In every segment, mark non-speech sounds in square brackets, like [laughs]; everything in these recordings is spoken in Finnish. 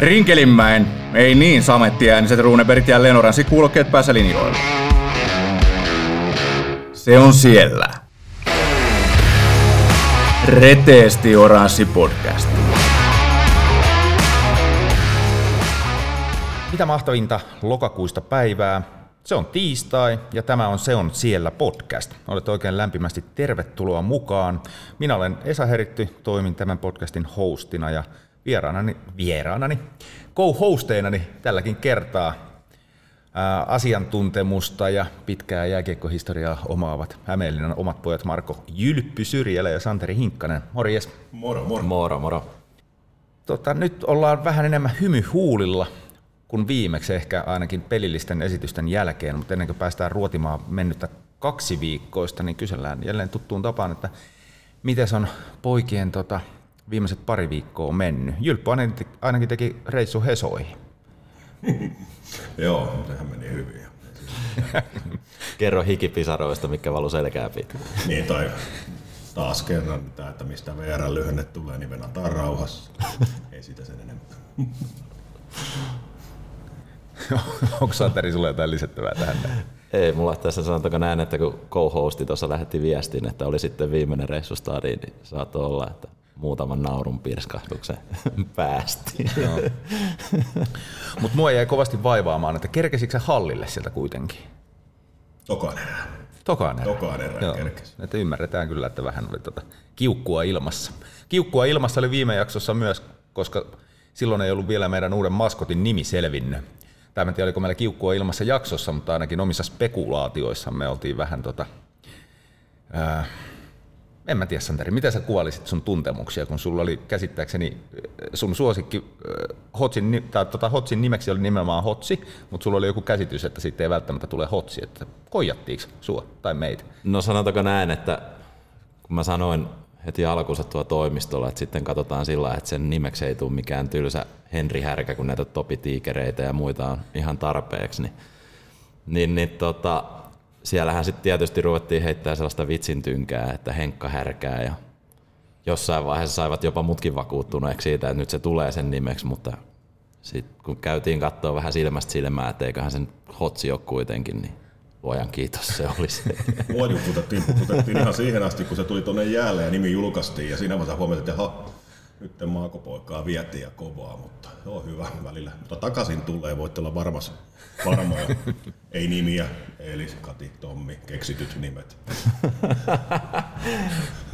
Rinkelinmäen, ei niin samettiääniset Runebergit ja Lenoransi kuulokkeet päässä linjoilla. Se on siellä. Reteesti Oranssi podcast. Mitä mahtavinta lokakuista päivää. Se on tiistai ja tämä on Se on siellä podcast. Olet oikein lämpimästi tervetuloa mukaan. Minä olen Esa Heritty, toimin tämän podcastin hostina ja vieraanani, vieraanani co-hosteinani tälläkin kertaa ää, asiantuntemusta ja pitkää jääkiekkohistoriaa omaavat Hämeenlinnan omat pojat Marko Jylppy Syrjälä ja Santeri Hinkkanen. Morjes. Moro, moro. Moro, moro. Tota, nyt ollaan vähän enemmän hymyhuulilla kuin viimeksi ehkä ainakin pelillisten esitysten jälkeen, mutta ennen kuin päästään ruotimaan mennyttä kaksi viikkoista, niin kysellään jälleen tuttuun tapaan, että miten on poikien tota, viimeiset pari viikkoa mennyt. Jylppö ainakin- ainakin teki reissu Hesoihin. [laughs] Joo, sehän meni hyvin. [laughs] Kerro hikipisaroista, mikä valu selkää pitää. Niin, tai taas kerran, mitä, että mistä VR-lyhenne tulee, niin venataan rauhassa. [laughs] Ei siitä sen enempää. Onko Santeri sulle jotain lisättävää tähän? Ei, mulla tässä sanotaanko näin, että kun co-hosti tuossa lähetti viestin, että oli sitten viimeinen reissu stadiin, niin saattoi olla, että muutaman naurun pirskahduksen [laughs] päästiin. Mutta mua jäi kovasti vaivaamaan, että kerkesikö sä hallille sieltä kuitenkin? Tokan erää. Tokaan erä. Tokaan erä Joo, kerkesi. Että ymmärretään kyllä, että vähän oli tota kiukkua ilmassa. Kiukkua ilmassa oli viime jaksossa myös, koska silloin ei ollut vielä meidän uuden maskotin nimi selvinnyt. Tai en tiedä, oliko meillä kiukkua ilmassa jaksossa, mutta ainakin omissa spekulaatioissamme oltiin vähän tota, ää, en mä tiedä Santeri, miten sä kuvailisit sun tuntemuksia, kun sulla oli käsittääkseni äh, sun suosikki äh, Hotsin, tai tota Hotsin nimeksi oli nimenomaan Hotsi, mutta sulla oli joku käsitys, että siitä ei välttämättä tule Hotsi, että koijattiinko sua tai meitä? No sanotaanko näin, että kun mä sanoin heti alkuunsa tuo toimistolla, että sitten katsotaan sillä että sen nimeksi ei tule mikään tylsä Henri Härkä, kun näitä topitiikereitä ja muita on ihan tarpeeksi, niin, niin, niin tota, siellähän sitten tietysti ruvettiin heittää sellaista vitsin tynkää, että Henkka härkää ja jossain vaiheessa saivat jopa mutkin vakuuttuneeksi siitä, että nyt se tulee sen nimeksi, mutta sitten kun käytiin katsoa vähän silmästä silmää, että eiköhän sen hotsi ole kuitenkin, niin luojan kiitos se oli se. Mua juputettiin, ihan siihen asti, kun se tuli tuonne jäälle ja nimi julkaistiin. Ja siinä vaiheessa huomasin, että jaha, nyt maakopoikaa vietiin ja kovaa, mutta joo hyvä välillä. Mutta takaisin tulee, voitte olla varmas, varmoja. [laughs] ei nimiä, Eli, Kati, Tommi, keksityt nimet. [laughs]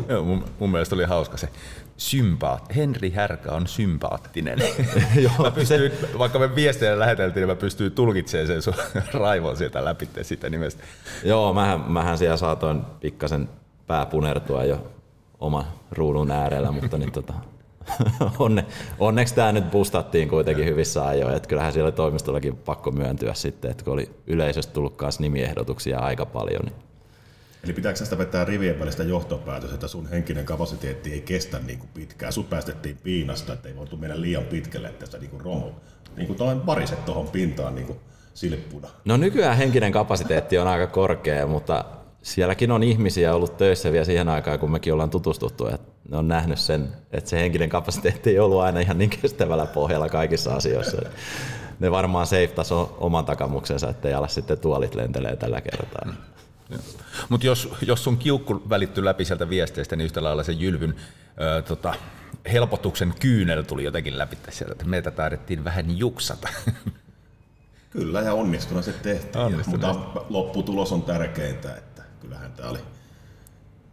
Joo, mun, mun mielestä oli hauska se sympaat. Henri Härkä on sympaattinen. [laughs] mä pystyin, vaikka me viestejä läheteltiin, niin mä pystyin tulkitsemaan sen sun raivon sieltä läpi sitä nimestä. Joo, mähän, mähän siellä saatoin pikkasen pää punertua jo oman ruudun äärellä, mutta niin tota, [laughs] onne, onneksi tämä nyt bustattiin kuitenkin hyvissä ajoin, että kyllähän siellä toimistollakin pakko myöntyä sitten, että kun oli yleisöstä tullut kanssa nimiehdotuksia aika paljon, niin Eli pitääkö sitä vetää rivien välistä johtopäätös, että sun henkinen kapasiteetti ei kestä niin kuin pitkään? Sut päästettiin piinasta, että ei voitu mennä liian pitkälle, että niin kuin romu. Niin kuin toinen pariset tuohon pintaan niin kuin silppuna. No nykyään henkinen kapasiteetti on aika korkea, mutta sielläkin on ihmisiä ollut töissä vielä siihen aikaan, kun mekin ollaan tutustuttu, että ne on nähnyt sen, että se henkinen kapasiteetti ei ollut aina ihan niin kestävällä pohjalla kaikissa asioissa. Ne varmaan safe oman takamuksensa, ettei ala sitten tuolit lentelee tällä kertaa. Mutta jos, jos sun kiukku välittyy läpi sieltä viesteistä, niin yhtä lailla se Jylvyn ö, tota, helpotuksen kyynel tuli jotenkin läpi sieltä, että meitä taidettiin vähän juksata. Kyllä, ja onnistuna se tehtiin. Mutta lopputulos on tärkeintä, että kyllähän tämä oli...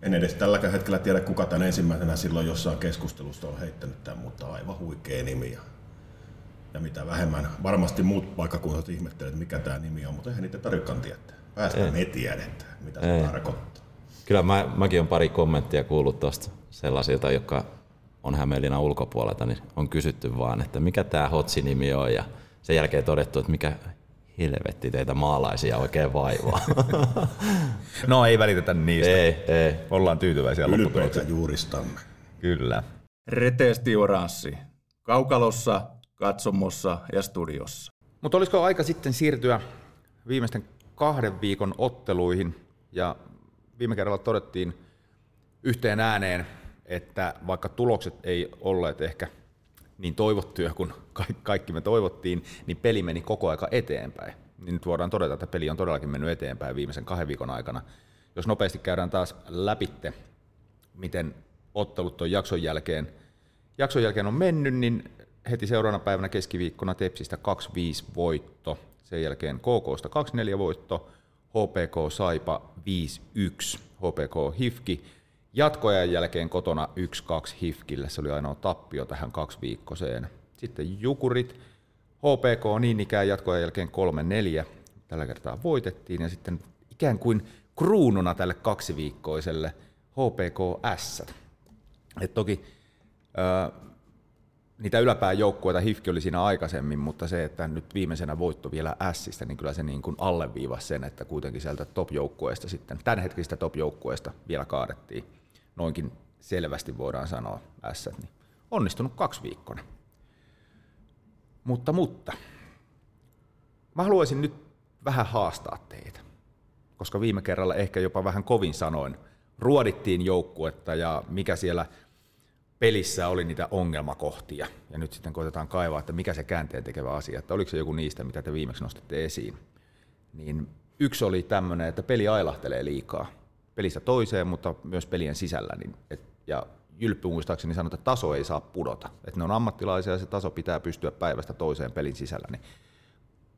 En edes tälläkään hetkellä tiedä, kuka tämän ensimmäisenä silloin jossain keskustelusta on heittänyt tämän, mutta aivan huikea nimi. Ja, ja mitä vähemmän, varmasti muut paikkakunnat ihmettelevät, että mikä tämä nimi on, mutta eihän niitä tarvitsekaan tietää. Päästään me tiedetään, mitä se Ei. tarkoittaa. Kyllä mä, mäkin on pari kommenttia kuullut tuosta sellaisilta, jotka on Hämeenlinnan ulkopuolelta, niin on kysytty vaan, että mikä tämä Hotsi-nimi on ja sen jälkeen todettu, että mikä helvetti teitä maalaisia oikein vaivaa. [laughs] No ei välitetä niistä. ei, ei. Ollaan tyytyväisiä lopputulokseen. juuristamme. Kyllä. Reteesti Oranssi. Kaukalossa, katsomossa ja studiossa. Mutta olisiko aika sitten siirtyä viimeisten kahden viikon otteluihin? Ja viime kerralla todettiin yhteen ääneen, että vaikka tulokset ei olleet ehkä niin toivottuja kuin kaikki me toivottiin, niin peli meni koko aika eteenpäin. Niin nyt voidaan todeta, että peli on todellakin mennyt eteenpäin viimeisen kahden viikon aikana. Jos nopeasti käydään taas läpitte, miten ottelut on jakson jälkeen, jakson jälkeen on mennyt, niin heti seuraavana päivänä keskiviikkona Tepsistä 2-5 voitto, sen jälkeen KKsta 2-4 voitto, HPK Saipa 5-1, HPK Hifki Jatkoajan jälkeen kotona 1-2 Hifkille, se oli ainoa tappio tähän kaksi viikkoseen. Sitten Jukurit, HPK niin ikään jatkoajan jälkeen 3-4, tällä kertaa voitettiin. Ja sitten ikään kuin kruununa tälle kaksiviikkoiselle S. Et toki ää, niitä yläpään joukkueita Hifki oli siinä aikaisemmin, mutta se, että nyt viimeisenä voitto vielä Sistä, niin kyllä se niin kuin alleviivasi sen, että kuitenkin sieltä top-joukkueesta sitten, tämänhetkistä top-joukkueesta vielä kaadettiin noinkin selvästi voidaan sanoa S, niin onnistunut kaksi viikkona. Mutta, mutta, mä haluaisin nyt vähän haastaa teitä, koska viime kerralla ehkä jopa vähän kovin sanoin ruodittiin joukkuetta ja mikä siellä pelissä oli niitä ongelmakohtia. Ja nyt sitten koitetaan kaivaa, että mikä se käänteen tekevä asia, että oliko se joku niistä, mitä te viimeksi nostitte esiin. Niin yksi oli tämmöinen, että peli ailahtelee liikaa pelistä toiseen, mutta myös pelien sisällä. Niin et, ja Jylppy muistaakseni sanoi, että taso ei saa pudota. Että ne on ammattilaisia ja se taso pitää pystyä päivästä toiseen pelin sisällä. Niin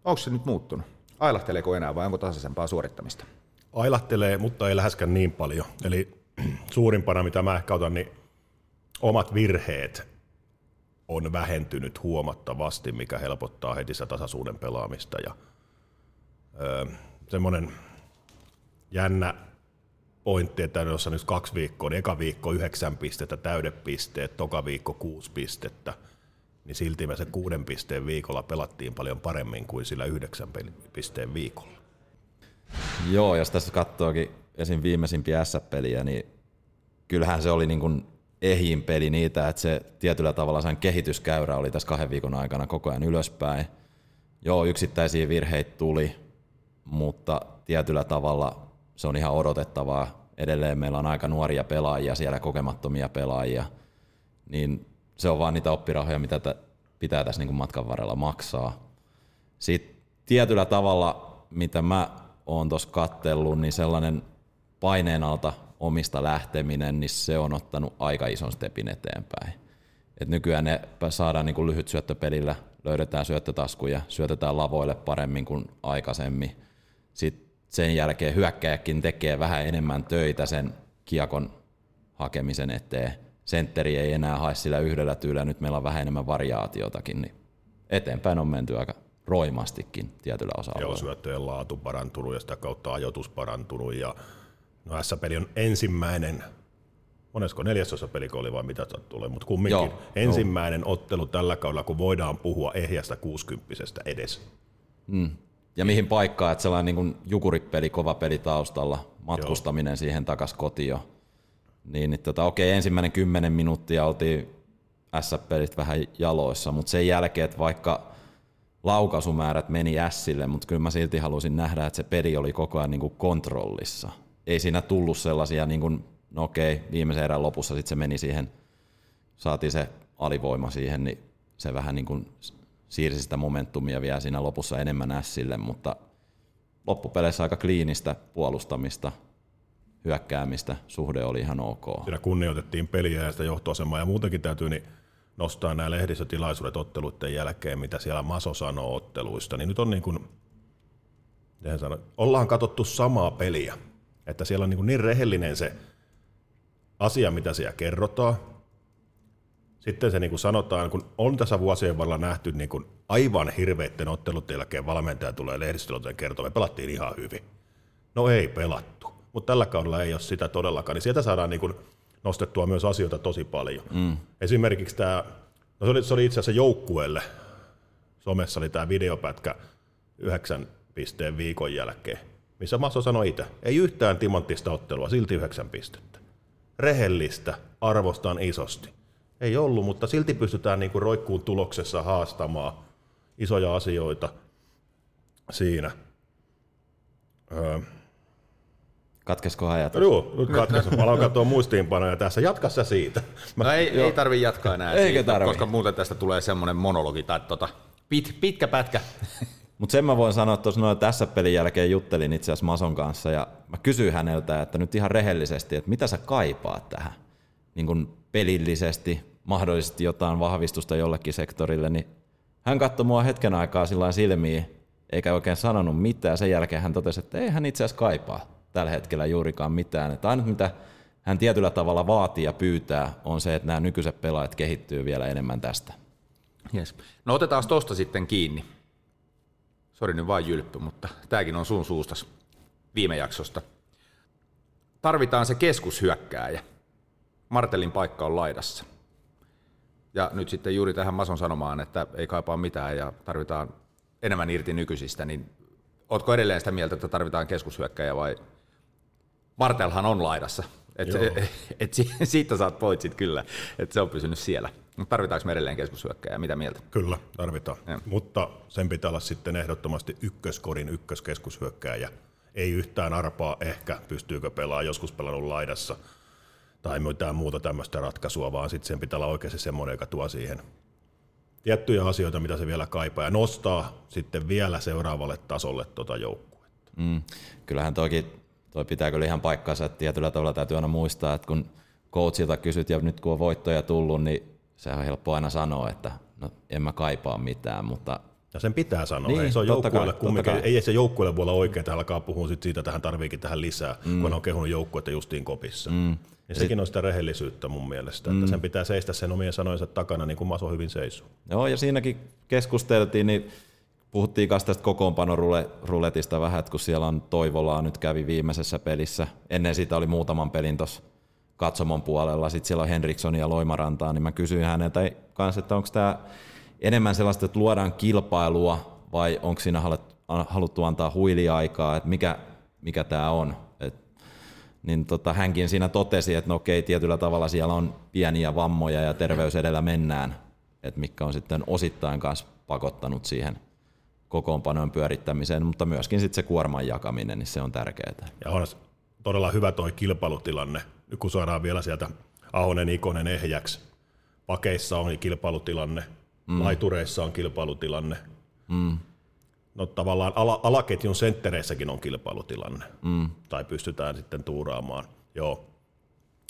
onko se nyt muuttunut? Ailahteleeko enää vai onko tasaisempaa suorittamista? Ailahtelee, mutta ei läheskään niin paljon. Eli [clears throat] suurimpana, mitä mä ehkä otan, niin omat virheet on vähentynyt huomattavasti, mikä helpottaa heti sitä tasaisuuden pelaamista. Ja, öö, semmoinen jännä pointti, että jos nyt kaksi viikkoa, niin eka viikko yhdeksän pistettä, täydepisteet, toka viikko kuusi pistettä, niin silti me se kuuden pisteen viikolla pelattiin paljon paremmin kuin sillä yhdeksän pisteen viikolla. Joo, jos tässä katsoakin esim. viimeisimpiä S-peliä, niin kyllähän se oli niin kuin ehin peli niitä, että se tietyllä tavalla sen kehityskäyrä oli tässä kahden viikon aikana koko ajan ylöspäin. Joo, yksittäisiä virheitä tuli, mutta tietyllä tavalla se on ihan odotettavaa. Edelleen meillä on aika nuoria pelaajia siellä, kokemattomia pelaajia, niin se on vaan niitä oppirahoja, mitä pitää tässä niin kuin matkan varrella maksaa. Sitten tietyllä tavalla, mitä mä oon tuossa kattellut, niin sellainen paineen alta omista lähteminen, niin se on ottanut aika ison stepin eteenpäin. Et nykyään ne saadaan niin kuin lyhyt syöttöpelillä, löydetään syöttötaskuja, syötetään lavoille paremmin kuin aikaisemmin. Sitten sen jälkeen hyökkäjäkin tekee vähän enemmän töitä sen kiekon hakemisen eteen. Sentteri ei enää hae sillä yhdellä tyylillä, nyt meillä on vähän enemmän variaatiotakin, niin eteenpäin on menty aika roimastikin tietyllä osa Joo, syöttöjen laatu parantunut ja sitä kautta ajoitus parantunut ja no S-peli on ensimmäinen monesko neljäsosa peli oli vai mitä tulee, mutta kumminkin Joo, ensimmäinen joo. ottelu tällä kaudella, kun voidaan puhua ehjästä 60 edes. Mm. Ja mihin paikkaan, että sellainen niin kuin jukuripeli, kova peli taustalla, matkustaminen Joo. siihen takas kotiin. Niin, niin tota, okei, ensimmäinen kymmenen minuuttia oltiin S-pelit vähän jaloissa, mutta sen jälkeen, että vaikka laukaisumäärät meni Sille, mutta kyllä mä silti halusin nähdä, että se peli oli koko ajan niin kuin kontrollissa. Ei siinä tullut sellaisia, niin kuin, no okei, viimeisen erän lopussa sitten se meni siihen, saatiin se alivoima siihen, niin se vähän niin kuin siirsi sitä momentumia vielä siinä lopussa enemmän Sille, mutta loppupeleissä aika kliinistä puolustamista, hyökkäämistä, suhde oli ihan ok. Siinä kunnioitettiin peliä ja sitä johtoasemaa. Ja muutenkin täytyy niin nostaa nämä lehdistötilaisuudet otteluiden jälkeen, mitä siellä Maso sanoo otteluista, niin nyt on niin kuin, sano, ollaan katsottu samaa peliä, että siellä on niin, niin rehellinen se asia, mitä siellä kerrotaan, sitten se niin kuin sanotaan, kun on tässä vuosien varrella nähty niin kuin aivan hirveitten ottelut jälkeen valmentaja tulee lehdistötiloteen kertomaan, me pelattiin ihan hyvin. No ei pelattu, mutta tällä kaudella ei ole sitä todellakaan, niin sieltä saadaan niin kuin nostettua myös asioita tosi paljon. Mm. Esimerkiksi tämä, no se oli, se oli itse asiassa joukkueelle, somessa oli tämä videopätkä yhdeksän pisteen viikon jälkeen, missä Masso sanoi itse, ei yhtään timanttista ottelua, silti yhdeksän pistettä. Rehellistä, arvostan isosti. Ei ollut, mutta silti pystytään niin kuin roikkuun tuloksessa haastamaan isoja asioita siinä. Öö, Katkesko ajatus? No joo, nyt katkaisu. Mä aloin katsoa muistiinpanoja tässä. Jatka sä siitä. Mä, No ei, ei tarvi jatkaa enää Eikä siitä, tarvi. koska muuten tästä tulee semmoinen monologi tai tota, pit, pitkä pätkä. [laughs] Mutta sen mä voin sanoa, että noin tässä pelin jälkeen juttelin itse asiassa Mason kanssa ja mä kysyin häneltä, että nyt ihan rehellisesti, että mitä sä kaipaat tähän niin kun pelillisesti, mahdollisesti jotain vahvistusta jollekin sektorille, niin hän katsoi mua hetken aikaa sillä silmiin, eikä oikein sanonut mitään. Sen jälkeen hän totesi, että ei hän itse asiassa kaipaa tällä hetkellä juurikaan mitään. Että ainut mitä hän tietyllä tavalla vaatii ja pyytää on se, että nämä nykyiset pelaajat kehittyy vielä enemmän tästä. Yes. No otetaan tosta sitten kiinni. Sori nyt vain jylppy, mutta tämäkin on sun suustas viime jaksosta. Tarvitaan se keskushyökkääjä. Martelin paikka on laidassa. Ja nyt sitten juuri tähän Mason sanomaan, että ei kaipaa mitään ja tarvitaan enemmän irti nykyisistä, niin ootko edelleen sitä mieltä, että tarvitaan keskushyökkäjä vai Martelhan on laidassa. Et, Joo. [laughs] et si- siitä saat poitsit kyllä, että se on pysynyt siellä. Mutta tarvitaanko me edelleen keskushyökkäjä? Mitä mieltä? Kyllä, tarvitaan. Joo. Mutta sen pitää olla sitten ehdottomasti ykköskorin ykköskeskushyökkääjä. Ei yhtään arpaa ehkä, pystyykö pelaamaan, joskus pelannut laidassa tai mitään muuta tämmöistä ratkaisua, vaan sitten sen pitää olla oikeasti semmoinen, joka tuo siihen tiettyjä asioita, mitä se vielä kaipaa, ja nostaa sitten vielä seuraavalle tasolle tuota joukkuetta. Mm. Kyllähän toki, toi pitää kyllä ihan paikkansa, että tietyllä tavalla täytyy aina muistaa, että kun coachilta kysyt ja nyt kun on voittoja tullut, niin sehän on helppo aina sanoa, että no en mä kaipaa mitään, mutta Ja sen pitää sanoa, Niin, ei se on joukkueelle kumminkin, kai. ei se joukkueelle voi olla oikein, että alkaa puhua sit siitä, että hän tarviikin tähän lisää, mm. kun hän on kehunut joukkuetta justiin kopissa. Mm. Ja sekin on sitä rehellisyyttä mun mielestä, että sen pitää seistä sen omien sanojensa takana, niin kuin Maso hyvin seisoo. Joo, ja siinäkin keskusteltiin, niin puhuttiin kanssa tästä kokoonpanoruletista vähän, että kun siellä on Toivolaa nyt kävi viimeisessä pelissä, ennen sitä oli muutaman pelin tuossa katsomon puolella, sitten siellä on Henriksson ja Loimarantaa, niin mä kysyin häneltä kanssa, että onko tämä enemmän sellaista, että luodaan kilpailua vai onko siinä halut- haluttu antaa huiliaikaa, että mikä, mikä tämä on. Niin tota, hänkin siinä totesi, että no okei, tietyllä tavalla siellä on pieniä vammoja ja terveys edellä mennään, että mikä on sitten osittain kanssa pakottanut siihen kokoonpanojen pyörittämiseen, mutta myöskin sitten se kuorman jakaminen, niin se on tärkeää. Ja on todella hyvä toi kilpailutilanne, nyt kun saadaan vielä sieltä Ahonen, Ikonen, Ehjäksi. Pakeissa on kilpailutilanne, mm. laitureissa on kilpailutilanne. Mm. No tavallaan ala, alaketjun senttereissäkin on kilpailutilanne, mm. tai pystytään sitten tuuraamaan. Joo.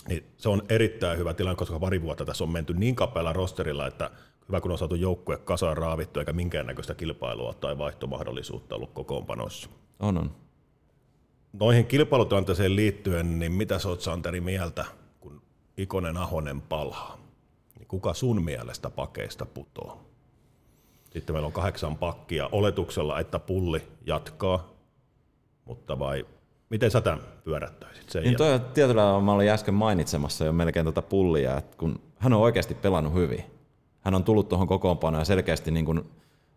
Niin se on erittäin hyvä tilanne, koska pari vuotta tässä on menty niin kapealla rosterilla, että hyvä kun on saatu joukkue kasaan raavittu, eikä minkäännäköistä kilpailua tai vaihtomahdollisuutta ollut kokoonpanossa. On, on. Noihin kilpailutilanteeseen liittyen, niin mitä sä oot Santeri mieltä, kun Ikonen Ahonen palaa? Niin kuka sun mielestä pakeista putoo? Sitten meillä on kahdeksan pakkia oletuksella, että pulli jatkaa, mutta vai miten sä tämän pyörättäisit sen Niin toi on tietyllä tavalla, mä olin äsken mainitsemassa jo melkein tuota pullia, että kun hän on oikeasti pelannut hyvin. Hän on tullut tuohon kokoonpanoon ja selkeästi niin kuin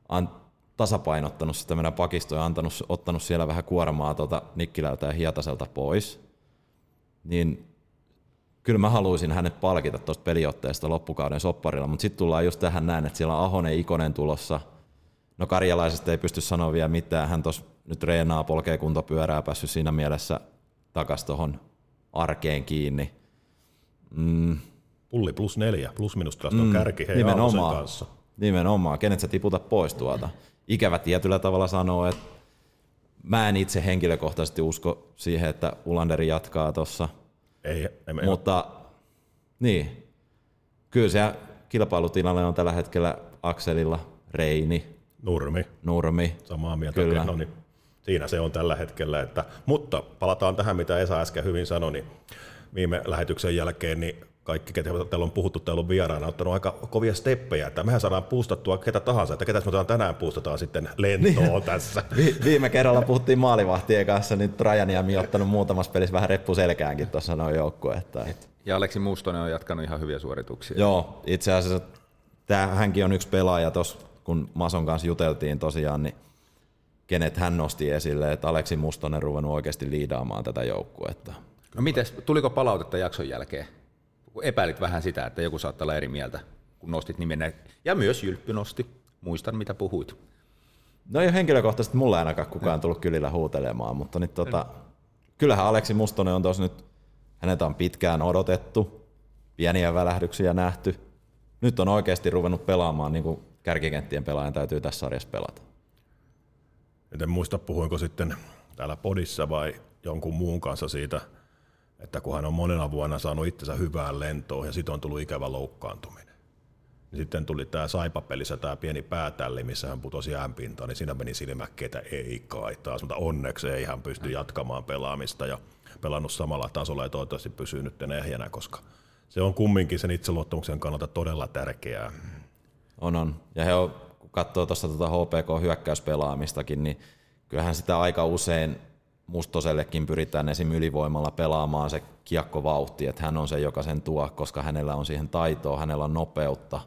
an, tasapainottanut sitä meidän pakistoa ja antanut, ottanut siellä vähän kuormaa tuota Nikkilältä ja Hietaselta pois. Niin kyllä mä haluaisin hänet palkita tuosta peliotteesta loppukauden sopparilla, mutta sitten tullaan just tähän näin, että siellä on Ahonen Ikonen tulossa. No karjalaisesta ei pysty sanoa vielä mitään, hän tuossa nyt reenaa, polkee kuntopyörää, päässyt siinä mielessä takas tuohon arkeen kiinni. Pulli plus neljä, plus minus tilaston mm, kärki hei Aaltosen kanssa. Nimenomaan, kenet sä tiputa pois tuolta. Ikävä tietyllä tavalla sanoo, että mä en itse henkilökohtaisesti usko siihen, että Ulanderi jatkaa tuossa, Ei, emme, mutta niin, kyllä se kilpailutilanne on tällä hetkellä Akselilla, Reini, Nurmi, Nurmi. samaa mieltä. Kyllä. Okei, No niin, siinä se on tällä hetkellä. Että, mutta palataan tähän, mitä Esa äsken hyvin sanoi, niin viime lähetyksen jälkeen niin kaikki, ketä täällä on puhuttu, täällä on vieraana, on ottanut aika kovia steppejä, että mehän saadaan puustattua ketä tahansa, että ketä me tänään puustataan sitten lentoon tässä. Vi- viime kerralla puhuttiin maalivahtien kanssa, niin Trajaniemi on ottanut muutamassa pelissä vähän reppu selkäänkin tuossa noin joukkuetta. Et. Ja Aleksi Mustonen on jatkanut ihan hyviä suorituksia. Joo, itse asiassa tää, hänkin on yksi pelaaja tuossa, kun Mason kanssa juteltiin tosiaan, niin kenet hän nosti esille, että Aleksi Mustonen ruvennut oikeasti liidaamaan tätä joukkuetta. No mites, tuliko palautetta jakson jälkeen? Kun epäilit vähän sitä, että joku saattaa olla eri mieltä, kun nostit nimen. Ja myös Jylppy nosti. Muistan, mitä puhuit. No ei ole henkilökohtaisesti mulle ainakaan kukaan tullut kylillä huutelemaan, mutta nyt tota, kyllähän Aleksi Mustonen on tuossa nyt, häneltä on pitkään odotettu, pieniä välähdyksiä nähty. Nyt on oikeasti ruvennut pelaamaan niin kuin kärkikenttien pelaajan täytyy tässä sarjassa pelata. En muista, puhuinko sitten täällä podissa vai jonkun muun kanssa siitä, että kun hän on monena vuonna saanut itsensä hyvään lentoon ja sitten on tullut ikävä loukkaantuminen. Niin sitten tuli tämä Saipapelissä tämä pieni päätälli, missä hän putosi äänpintaan, niin siinä meni silmäkkeitä ei kai taas, mutta onneksi ei hän pysty jatkamaan pelaamista ja pelannut samalla tasolla ja toivottavasti pysyy nyt ehjänä, koska se on kumminkin sen itseluottamuksen kannalta todella tärkeää. On, on. Ja he on, kun katsoo tuosta tuota HPK-hyökkäyspelaamistakin, niin kyllähän sitä aika usein Mustosellekin pyritään esim. ylivoimalla pelaamaan se kiekkovauhti, että hän on se, joka sen tuo, koska hänellä on siihen taitoa, hänellä on nopeutta.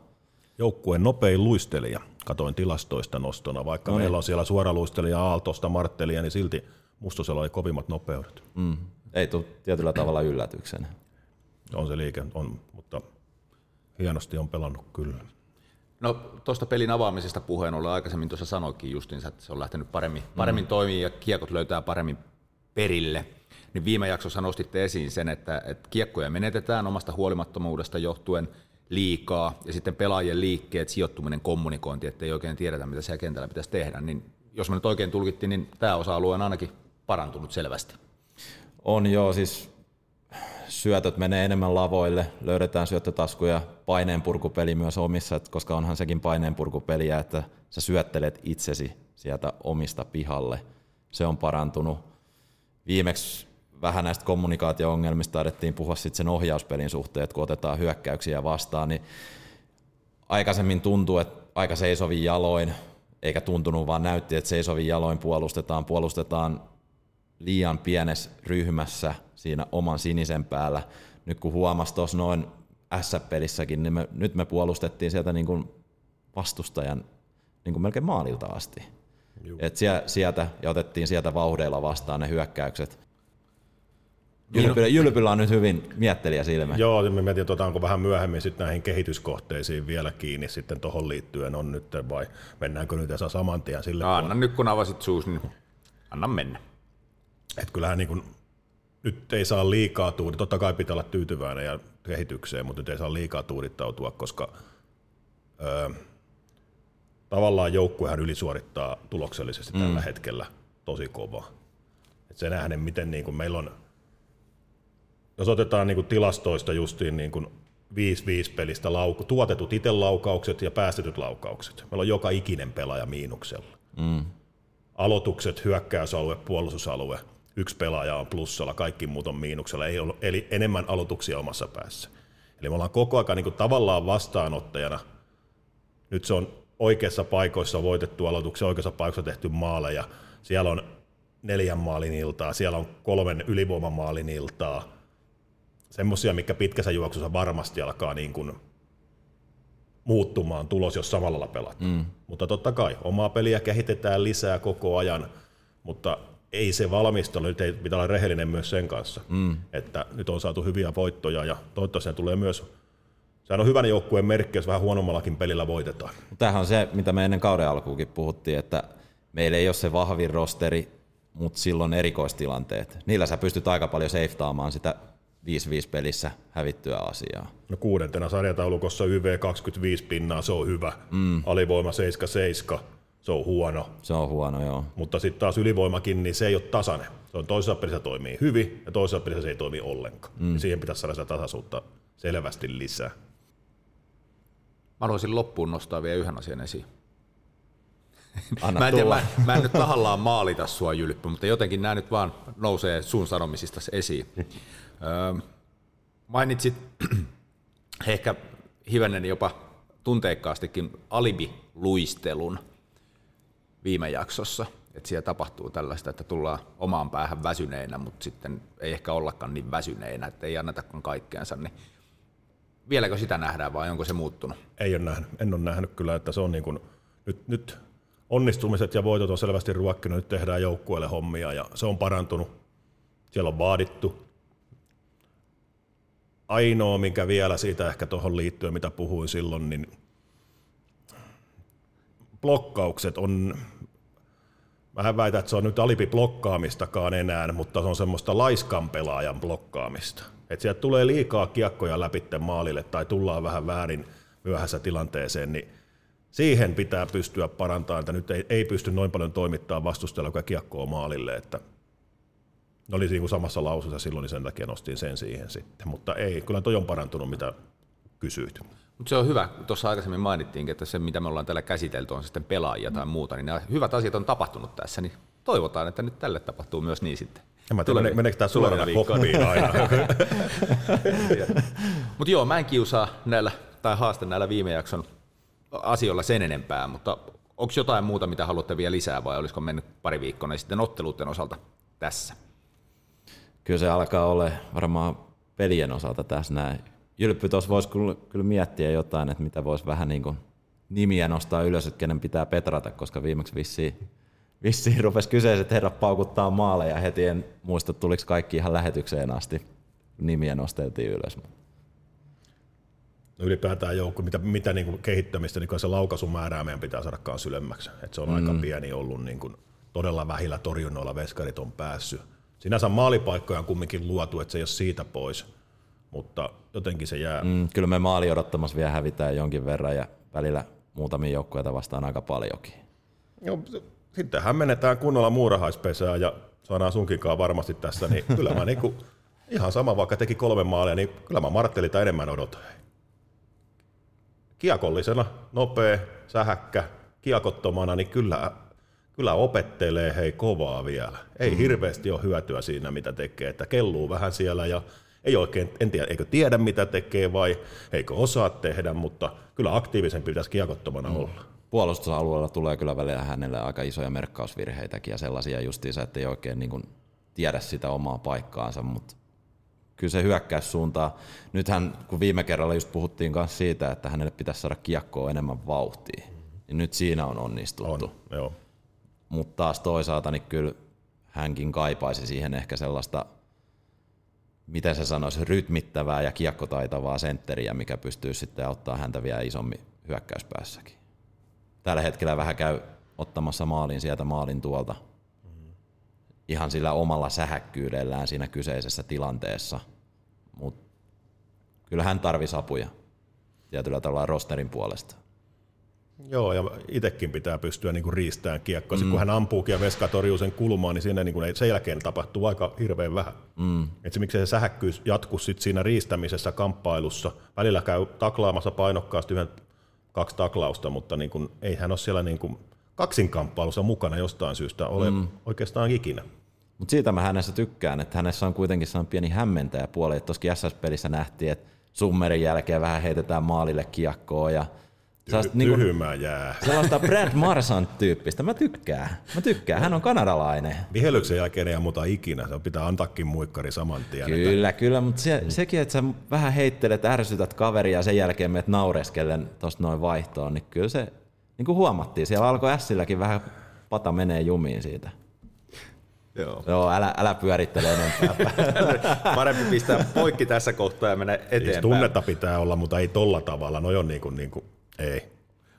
Joukkueen nopein luistelija, katoin tilastoista nostona, vaikka no niin. meillä on siellä suoraluistelija Aaltosta, Marttelia, niin silti Mustosella oli kovimmat nopeudet. Mm. Ei tule tietyllä tavalla yllätyksenä. On se liike, on, mutta hienosti on pelannut kyllä. No tuosta pelin avaamisesta puheen ollen aikaisemmin tuossa sanoikin justiinsa, että se on lähtenyt paremmin, paremmin mm. toimii ja kiekot löytää paremmin perille. Niin viime jaksossa nostitte esiin sen, että, että kiekkoja menetetään omasta huolimattomuudesta johtuen liikaa ja sitten pelaajien liikkeet, sijoittuminen, kommunikointi, että ei oikein tiedetä, mitä siellä kentällä pitäisi tehdä. Niin jos me nyt oikein tulkittiin, niin tämä osa-alue on ainakin parantunut selvästi. On joo, siis syötöt menee enemmän lavoille, löydetään syöttötaskuja, paineenpurkupeli myös omissa, koska onhan sekin paineenpurkupeliä, että sä syöttelet itsesi sieltä omista pihalle. Se on parantunut. Viimeksi vähän näistä kommunikaatio-ongelmista taidettiin puhua sitten sen ohjauspelin suhteen, että kun otetaan hyökkäyksiä vastaan, niin aikaisemmin tuntuu, että aika seisovin jaloin, eikä tuntunut, vaan näytti, että seisovin jaloin puolustetaan, puolustetaan liian pienessä ryhmässä siinä oman sinisen päällä. Nyt kun huomasi tuossa noin S-pelissäkin, niin me, nyt me puolustettiin sieltä niin kuin vastustajan niin kuin melkein maalilta asti. Et sieltä, ja otettiin sieltä vauhdeilla vastaan ne hyökkäykset. Jylpylä, Jylpylä on nyt hyvin miettelijä silmä. Joo, me mietin, että otetaanko vähän myöhemmin sitten näihin kehityskohteisiin vielä kiinni sitten tuohon liittyen on nyt, vai mennäänkö nyt tässä saman tien sille? No, anna nyt kun avasit suus, niin anna mennä. Et kyllähän niin kuin, nyt ei saa liikaa tuudittaa, totta kai pitää olla tyytyväinen ja kehitykseen, mutta nyt ei saa liikaa tuudittautua, koska öö, tavallaan joukkuehan ylisuorittaa tuloksellisesti mm. tällä hetkellä tosi kovaa. Et se nähden, miten niin kuin meillä on, jos otetaan niin kuin tilastoista justiin niin kuin 5-5 pelistä lauku, tuotetut itse laukaukset ja päästetyt laukaukset. Meillä on joka ikinen pelaaja miinuksella. Mm. Aloitukset, hyökkäysalue, puolustusalue – yksi pelaaja on plussalla, kaikki muut on miinuksella, ei ole, eli enemmän aloituksia omassa päässä. Eli me ollaan koko ajan niin kuin tavallaan vastaanottajana. Nyt se on oikeassa paikoissa voitettu aloituksia, oikeassa paikoissa tehty maaleja. Siellä on neljän maalin iltaa, siellä on kolmen ylivoimamaalin iltaa. Semmoisia, mikä pitkässä juoksussa varmasti alkaa niin kuin muuttumaan tulos, jos samalla pelataan. Mm. Mutta totta kai, omaa peliä kehitetään lisää koko ajan, mutta ei se valmistelu, nyt ei pitää olla rehellinen myös sen kanssa, mm. että nyt on saatu hyviä voittoja ja toivottavasti se tulee myös Sehän on hyvän joukkueen merkki, jos vähän huonommallakin pelillä voitetaan. Tämähän on se, mitä me ennen kauden alkuukin puhuttiin, että meillä ei ole se vahvin rosteri, mutta silloin erikoistilanteet. Niillä sä pystyt aika paljon seiftaamaan sitä 5-5 pelissä hävittyä asiaa. No kuudentena sarjataulukossa YV 25 pinnaa, se on hyvä. Mm. Alivoima 7-7 se on huono. Se on huono, joo. Mutta sitten taas ylivoimakin, niin se ei ole tasainen. Se on toisessa pelissä toimii hyvin ja toisessa pelissä se ei toimi ollenkaan. Mm. Siihen pitäisi saada sitä tasaisuutta selvästi lisää. Mä haluaisin loppuun nostaa vielä yhden asian esiin. Anna mä, en tiedä, mä, mä en nyt tahallaan maalita sua Jylppy, mutta jotenkin nämä nyt vaan nousee sun sanomisista esiin. öö, mainitsit [clears throat] ehkä hivenen jopa tunteikkaastikin alibi-luistelun – viime jaksossa, että siellä tapahtuu tällaista, että tullaan omaan päähän väsyneinä, mutta sitten ei ehkä ollakaan niin väsyneinä, että ei annetakaan kaikkeensa, niin vieläkö sitä nähdään vai onko se muuttunut? Ei ole nähnyt, en ole nähnyt kyllä, että se on niin kuin, nyt, nyt onnistumiset ja voitot on selvästi ruokkinut, nyt tehdään joukkueelle hommia ja se on parantunut. Siellä on vaadittu. Ainoa, minkä vielä siitä ehkä tuohon liittyen, mitä puhuin silloin, niin blokkaukset on, Mä en väitä, että se on nyt alipi blokkaamistakaan enää, mutta se on semmoista laiskan pelaajan blokkaamista. Että sieltä tulee liikaa kiekkoja läpi maalille tai tullaan vähän väärin myöhässä tilanteeseen, niin siihen pitää pystyä parantamaan, että nyt ei, ei pysty noin paljon toimittaa vastustajalla, joka kiekkoa maalille, että ne oli niin samassa lausussa silloin, niin sen takia nostin sen siihen sitten. Mutta ei, kyllä toi on parantunut, mitä kysyit. Mutta se on hyvä, tuossa aikaisemmin mainittiin, että se mitä me ollaan täällä käsitelty on sitten pelaajia tai muuta, niin nämä hyvät asiat on tapahtunut tässä, niin toivotaan, että nyt tälle tapahtuu myös niin sitten. En mä tiedä, meneekö tämä suorana koppiin aina? [laughs] mutta joo, mä en kiusaa näillä, tai haaste näillä viime jakson asioilla sen enempää, mutta onko jotain muuta, mitä haluatte vielä lisää, vai olisiko mennyt pari viikkoa sitten otteluiden osalta tässä? Kyllä se alkaa olla varmaan pelien osalta tässä näin. Jylppy tuossa voisi kyllä, kyllä miettiä jotain, että mitä voisi vähän niin kuin nimiä nostaa ylös, että kenen pitää petrata, koska viimeksi vissiin, vissiin rupesi kyseiset herrat paukuttaa maaleja heti. En muista, tuliko kaikki ihan lähetykseen asti. Nimiä nosteltiin ylös. No ylipäätään joukko, mitä, mitä niin kuin kehittämistä, niin se laukaisumäärää meidän pitää saada kanssa ylemmäksi. Et se on mm. aika pieni ollut, niin kuin, todella vähillä torjunnoilla veskarit on päässyt. Sinänsä maalipaikkoja on kumminkin luotu, että se ei ole siitä pois, mutta jotenkin se jää. Mm, kyllä me maali odottamassa vielä hävitään jonkin verran ja välillä muutamia joukkueita vastaan aika paljonkin. Joo, sitten hämmennetään kunnolla muurahaispesää ja saadaan sunkinkaan varmasti tässä, niin kyllä mä niinku, ihan sama, vaikka teki kolme maalia, niin kyllä mä Marttelita enemmän odotan. Kiekollisena, nopea, sähäkkä, kiekottomana, niin kyllä, kyllä opettelee hei kovaa vielä. Ei mm. hirveästi ole hyötyä siinä, mitä tekee, että kelluu vähän siellä ja ei oikein, en tiedä, eikö tiedä mitä tekee vai eikö osaa tehdä, mutta kyllä aktiivisen pitäisi kiekottomana mm. olla. Puolustusalueella tulee kyllä välillä hänelle aika isoja merkkausvirheitäkin ja sellaisia justiinsa, että ei oikein niin kuin tiedä sitä omaa paikkaansa, mutta kyllä se hyökkäyssuuntaa. Nythän, kun viime kerralla just puhuttiin myös siitä, että hänelle pitäisi saada kiekkoa enemmän vauhtia, niin nyt siinä on onnistuttu. On, joo. Mutta taas toisaalta niin kyllä hänkin kaipaisi siihen ehkä sellaista miten se sanoisi, rytmittävää ja kiekkotaitavaa sentteriä, mikä pystyy sitten auttaa häntä vielä isommin hyökkäyspäässäkin. Tällä hetkellä vähän käy ottamassa maalin sieltä maalin tuolta ihan sillä omalla sähäkkyydellään siinä kyseisessä tilanteessa. Mutta kyllä hän tarvisi apuja tietyllä tavalla rosterin puolesta. Joo, ja itsekin pitää pystyä niin riistämään kiekkoa. Mm. kun hän ampuukin ja Veska torjuu sen kulmaan, niin siinä niin kuin, sen jälkeen tapahtuu aika hirveän vähän. Mm. Et se, miksi se sähäkkyys jatkuu sit siinä riistämisessä, kamppailussa. Välillä käy taklaamassa painokkaasti yhden kaksi taklausta, mutta niin kuin, ei hän ole siellä niin kuin kaksinkamppailussa mukana jostain syystä ole mm. oikeastaan ikinä. Mutta siitä mä hänessä tykkään, että hänessä on kuitenkin sellainen pieni hämmentäjä puoli, että tuossa SS-pelissä nähtiin, että summerin jälkeen vähän heitetään maalille kiekkoa ja Sellaista, niin kuin, jää. Sellaista Brad Marsant-tyyppistä. Mä tykkään. Mä tykkään. Hän on kanadalainen. Vihellyksen jälkeen ei muuta ikinä. Se pitää antaakin muikkari saman tien. Kyllä, että... kyllä. Mutta se, sekin, että sä vähän heittelet, ärsytät kaveria ja sen jälkeen menet naureskellen tuosta noin vaihtoon, niin kyllä se niin kuin huomattiin. Siellä alkoi Silläkin vähän pata menee jumiin siitä. Joo. Joo, älä, älä pyörittele enempää. [laughs] Parempi pistää poikki tässä kohtaa ja mennä eteenpäin. Siis tunnetta pitää olla, mutta ei tolla tavalla. No on niin kuin, niin kuin ei.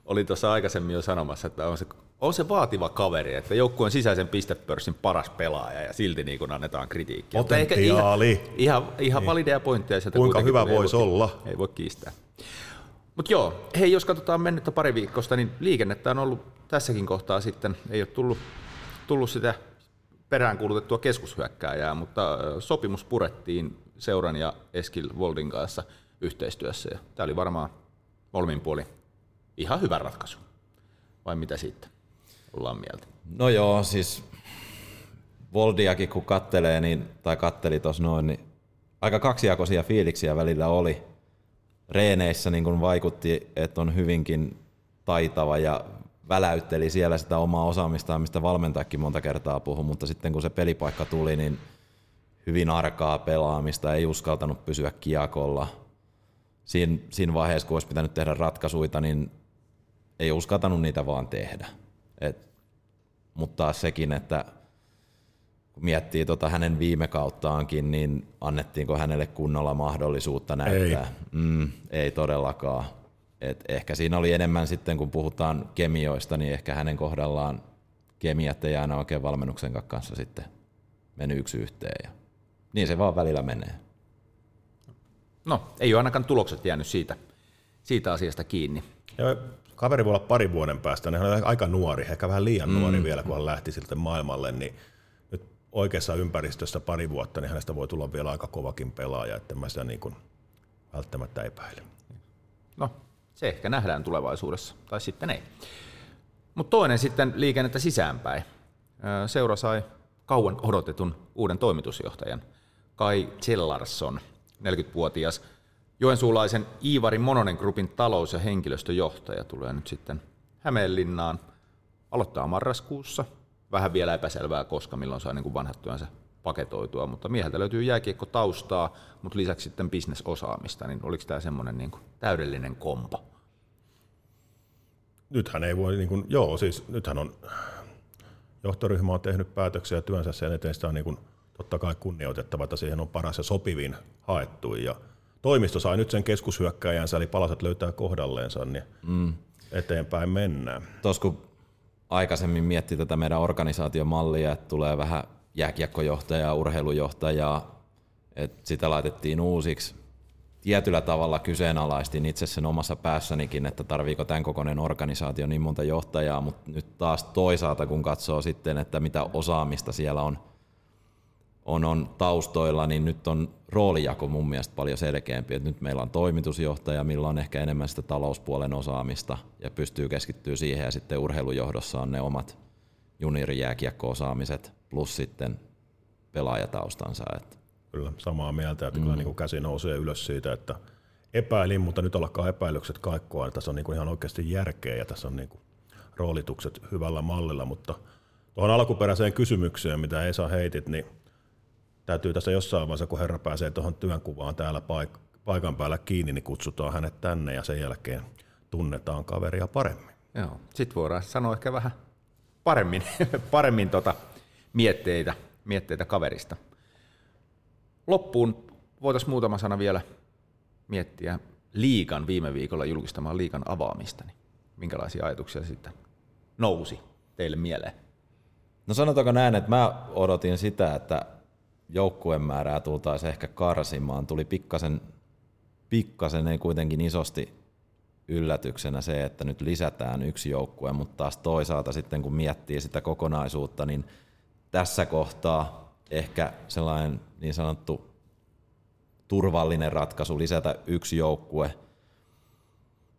Olin tuossa aikaisemmin jo sanomassa, että on se, on se vaativa kaveri, että joukkueen sisäisen pistepörssin paras pelaaja ja silti niin kun annetaan kritiikkiä. Potentiaali. Ihan, ihan, ihan niin. valideja pointteja. Sieltä Kuinka hyvä voisi olla. Ei voi kiistää. Mutta joo, hei, jos katsotaan mennyttä pari viikosta, niin liikennettä on ollut tässäkin kohtaa sitten, ei ole tullut, tullut sitä peräänkuulutettua keskushyökkääjää, mutta sopimus purettiin Seuran ja Eskil Voldin kanssa yhteistyössä, ja tämä oli varmaan molemmin puoli ihan hyvä ratkaisu. Vai mitä siitä ollaan mieltä? No joo, siis Voldiakin kun kattelee, niin, tai katteli tuossa noin, niin aika kaksijakoisia fiiliksiä välillä oli. Reeneissä niin kun vaikutti, että on hyvinkin taitava ja väläytteli siellä sitä omaa osaamistaan, mistä valmentajakin monta kertaa puhui, mutta sitten kun se pelipaikka tuli, niin hyvin arkaa pelaamista, ei uskaltanut pysyä kiekolla – siinä, siinä vaiheessa, kun olisi pitänyt tehdä ratkaisuja, niin ei uskaltanut niitä vaan tehdä. Et, mutta taas sekin, että kun miettii tota hänen viime kauttaankin, niin annettiinko hänelle kunnolla mahdollisuutta näyttää? Ei, mm, ei todellakaan. Et ehkä siinä oli enemmän sitten, kun puhutaan kemioista, niin ehkä hänen kohdallaan kemiat ei aina oikein valmennuksen kanssa sitten mennyt yksi yhteen. Ja niin se vaan välillä menee. No, ei ole ainakaan tulokset jäänyt siitä, siitä asiasta kiinni. Ja kaveri voi olla pari vuoden päästä, niin hän on aika nuori, ehkä vähän liian mm. nuori vielä, kun hän lähti siltä maailmalle, niin nyt oikeassa ympäristössä pari vuotta, niin hänestä voi tulla vielä aika kovakin pelaaja, että mä sitä niin kuin välttämättä epäilen. No, se ehkä nähdään tulevaisuudessa, tai sitten ei. Mutta toinen sitten liikennettä sisäänpäin. Seura sai kauan odotetun uuden toimitusjohtajan, Kai Chellarsson, 40-vuotias Joensuulaisen Iivari Mononen Groupin talous- ja henkilöstöjohtaja tulee nyt sitten Hämeenlinnaan. Aloittaa marraskuussa. Vähän vielä epäselvää, koska milloin saa niin kuin vanhat työnsä paketoitua, mutta mieheltä löytyy jääkiekko taustaa, mutta lisäksi sitten bisnesosaamista, niin oliko tämä semmoinen niin täydellinen kompo? Nythän ei voi, niin kuin, joo siis nythän on, johtoryhmä on tehnyt päätöksiä työnsä sen eteen, sitä on niin kuin, totta kai kunnioitettava, että siihen on paras ja sopivin haettu ja toimisto sai nyt sen keskushyökkäjänsä, eli palaset löytää kohdalleensa, niin mm. eteenpäin mennään. Tuossa kun aikaisemmin mietti tätä meidän organisaatiomallia, että tulee vähän jääkiekkojohtajaa, urheilujohtajaa, että sitä laitettiin uusiksi. Tietyllä tavalla kyseenalaistin itse sen omassa päässänikin, että tarviiko tämän kokoinen organisaatio niin monta johtajaa, mutta nyt taas toisaalta kun katsoo sitten, että mitä osaamista siellä on – on, on taustoilla, niin nyt on roolijako mun mielestä paljon selkeämpi. Et nyt meillä on toimitusjohtaja, millä on ehkä enemmän sitä talouspuolen osaamista ja pystyy keskittyä siihen ja sitten urheilujohdossa on ne omat juniorijääkiekko-osaamiset plus sitten pelaajataustansa. Että. Kyllä, samaa mieltä, että mm. kyllä niin kuin käsi nousee ylös siitä, että epäilin, mutta nyt alkaa epäilykset kaikkoa. Tässä on niin kuin ihan oikeasti järkeä ja tässä on niin kuin roolitukset hyvällä mallilla, mutta tuohon alkuperäiseen kysymykseen, mitä Esa heitit, niin täytyy tässä jossain vaiheessa, kun herra pääsee tuohon työnkuvaan täällä paik- paikan päällä kiinni, niin kutsutaan hänet tänne ja sen jälkeen tunnetaan kaveria paremmin. Joo, sitten voidaan sanoa ehkä vähän paremmin, [laughs] paremmin tota mietteitä, mietteitä kaverista. Loppuun voitaisiin muutama sana vielä miettiä liikan viime viikolla julkistamaan liikan avaamista. Niin minkälaisia ajatuksia sitten nousi teille mieleen? No sanotaanko näin, että mä odotin sitä, että joukkueen määrää tultaisiin ehkä karsimaan. Tuli pikkasen, pikkasen ei kuitenkin isosti yllätyksenä se, että nyt lisätään yksi joukkue, mutta taas toisaalta sitten kun miettii sitä kokonaisuutta, niin tässä kohtaa ehkä sellainen niin sanottu turvallinen ratkaisu lisätä yksi joukkue,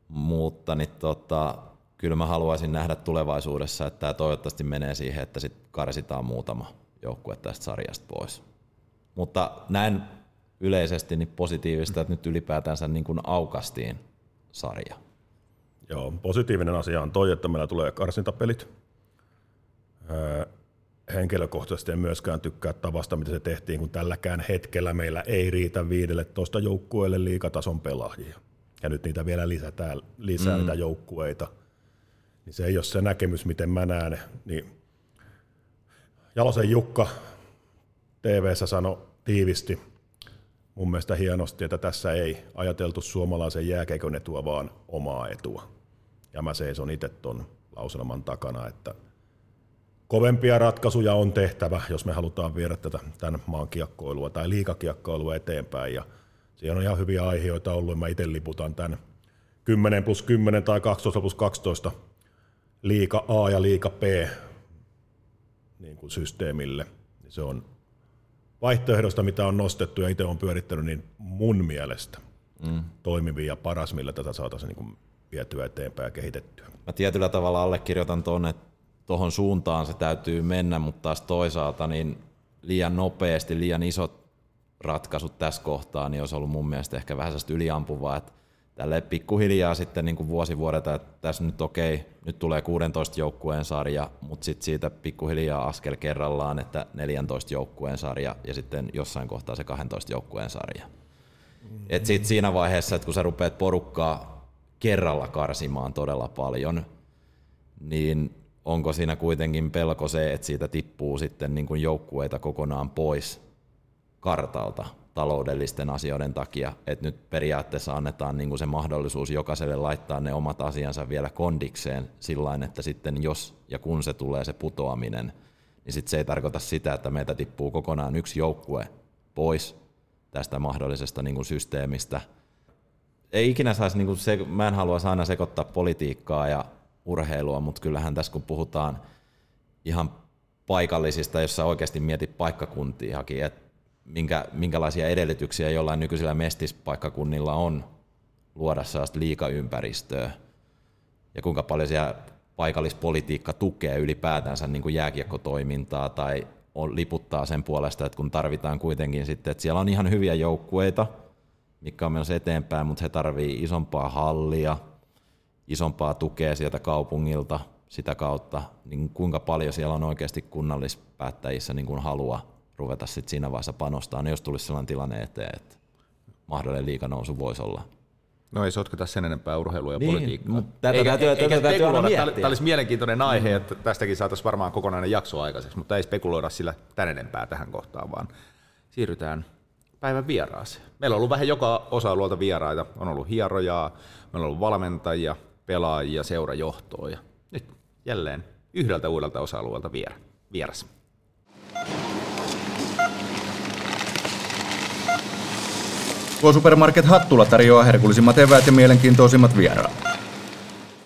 mutta niin tota, kyllä mä haluaisin nähdä tulevaisuudessa, että tämä toivottavasti menee siihen, että sit karsitaan muutama joukkue tästä sarjasta pois. Mutta näin yleisesti niin positiivista, että nyt ylipäätänsä niin kuin aukastiin sarja. Joo, positiivinen asia on toi, että meillä tulee karsintapelit. Öö, henkilökohtaisesti en myöskään tykkää tavasta, mitä se tehtiin, kun tälläkään hetkellä meillä ei riitä 15 joukkueelle liikatason pelaajia. Ja nyt niitä vielä lisätään, lisää mm. niitä joukkueita. Niin se ei ole se näkemys, miten mä näen. Niin Jalosen Jukka TV-ssä sanoi tiivisti mun mielestä hienosti, että tässä ei ajateltu suomalaisen jääkeikön etua, vaan omaa etua. Ja mä seison itse tuon lauselman takana, että kovempia ratkaisuja on tehtävä, jos me halutaan viedä tätä tämän maan kiekkoilua tai liikakiekkoilua eteenpäin. Ja siellä on ihan hyviä aiheita ollut, mä itse liputan tämän 10 plus 10 tai 12 plus 12 liika A ja liika B niin kuin systeemille. Se on vaihtoehdosta, mitä on nostettu ja itse on pyörittänyt, niin mun mielestä mm. toimivia ja paras, millä tätä saataisiin niin vietyä eteenpäin ja kehitettyä. Mä tietyllä tavalla allekirjoitan tuonne, että tuohon suuntaan se täytyy mennä, mutta taas toisaalta niin liian nopeasti, liian isot ratkaisut tässä kohtaa, niin olisi ollut mun mielestä ehkä vähän yliampuvaa, että tälle pikkuhiljaa sitten niin kuin vuosi vuodelta, että tässä nyt okei, nyt tulee 16 joukkueen sarja, mutta sitten siitä pikkuhiljaa askel kerrallaan, että 14 joukkueen sarja ja sitten jossain kohtaa se 12 joukkueen sarja. Mm-hmm. Et sitten siinä vaiheessa, että kun sä rupeat porukkaa kerralla karsimaan todella paljon, niin onko siinä kuitenkin pelko se, että siitä tippuu sitten niin kuin joukkueita kokonaan pois kartalta, taloudellisten asioiden takia, että nyt periaatteessa annetaan niin kuin se mahdollisuus jokaiselle laittaa ne omat asiansa vielä kondikseen sillä että sitten jos ja kun se tulee se putoaminen, niin sitten se ei tarkoita sitä, että meitä tippuu kokonaan yksi joukkue pois tästä mahdollisesta niin kuin systeemistä. Ei ikinä saisi, niin kuin se, mä en halua aina sekoittaa politiikkaa ja urheilua, mutta kyllähän tässä kun puhutaan ihan paikallisista, jos sä oikeasti mietit paikkakuntiakin, että minkä, minkälaisia edellytyksiä jollain nykyisillä mestispaikkakunnilla on luoda sellaista liikaympäristöä? Ja kuinka paljon siellä paikallispolitiikka tukee ylipäätänsä niin kuin jääkiekkotoimintaa tai on, liputtaa sen puolesta, että kun tarvitaan kuitenkin sitten, että siellä on ihan hyviä joukkueita, mikä on menossa eteenpäin, mutta he tarvii isompaa hallia, isompaa tukea sieltä kaupungilta sitä kautta, niin kuinka paljon siellä on oikeasti kunnallispäättäjissä niin kuin halua ruveta sitten siinä vaiheessa panostaa, jos tulisi sellainen tilanne eteen, että mahdollinen liikanousu voisi olla. No ei sotketa sen enempää urheilua ja niin, politiikkaa. Tätä eikä, täytyy, eikä, tätä täytyy aina miettiä. Tämä olisi mielenkiintoinen aihe, mm. että tästäkin saataisiin varmaan kokonainen jakso aikaiseksi, mutta ei spekuloida sillä tän enempää tähän kohtaan, vaan siirrytään päivän vieraaseen. Meillä on ollut vähän joka osa-alueelta vieraita. On ollut hierojaa, meillä on ollut valmentajia, pelaajia, seurajohtoa ja nyt jälleen yhdeltä uudelta osa-alueelta vieras. Supermarket Hattula tarjoaa herkullisimmat eväät ja mielenkiintoisimmat vieraat.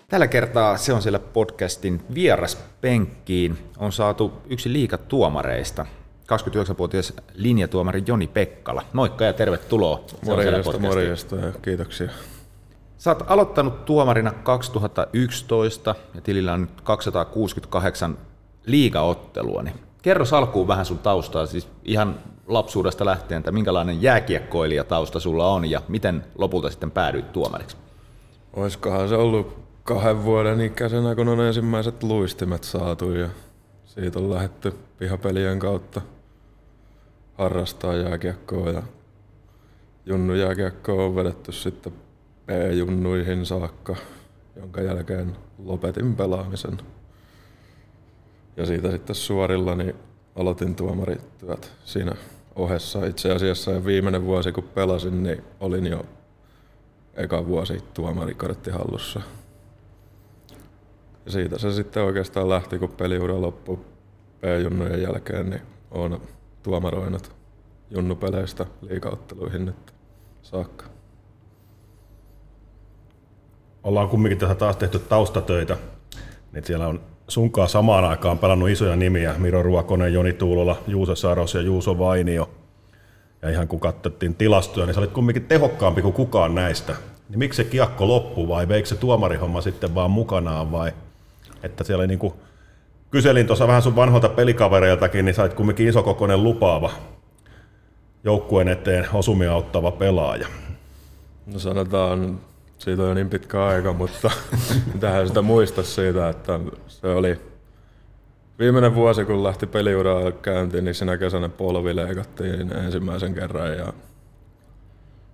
Tällä kertaa se on siellä podcastin vieraspenkkiin. On saatu yksi liikatuomareista, 29-vuotias linjatuomari Joni Pekkala. Moikka ja tervetuloa. Morjesta, morjesta ja kiitoksia. Sä oot aloittanut tuomarina 2011 ja tilillä on nyt 268 liigaottelua. Niin kerro alkuun vähän sun taustaa, siis ihan lapsuudesta lähtien, että minkälainen jääkiekkoilija tausta sulla on ja miten lopulta sitten päädyit tuomariksi? Oiskohan se ollut kahden vuoden ikäisenä, kun on ensimmäiset luistimet saatu ja siitä on lähetty pihapelien kautta harrastaa jääkiekkoa ja junnu jääkiekkoa on vedetty sitten B-junnuihin saakka, jonka jälkeen lopetin pelaamisen. Ja siitä sitten suorilla niin aloitin tuomarityöt siinä ohessa. Itse asiassa ja viimeinen vuosi kun pelasin, niin olin jo eka vuosi tuomarikortti hallussa. Ja siitä se sitten oikeastaan lähti, kun peliura loppui P-junnujen jälkeen, niin olen tuomaroinut junnupeleistä liikautteluihin nyt saakka. Ollaan kumminkin tässä taas tehty taustatöitä, niin siellä on sunkaan samaan aikaan pelannut isoja nimiä, Miro Ruokonen, Joni Tuulola, Juuso Saros ja Juuso Vainio. Ja ihan kun katsottiin tilastoja, niin sä olit kumminkin tehokkaampi kuin kukaan näistä. Niin miksi se kiekko loppui vai veikö se tuomarihomma sitten vaan mukanaan vai että siellä oli niinku, kyselin tuossa vähän sun vanhoilta pelikavereiltakin, niin sait kumminkin isokokoinen lupaava joukkueen eteen osumia auttava pelaaja. No sanotaan siitä on jo niin pitkä aika, mutta [laughs] tähän sitä muista siitä, että se oli viimeinen vuosi, kun lähti peliuraa käyntiin, niin sinä kesänä polvi leikattiin ensimmäisen kerran ja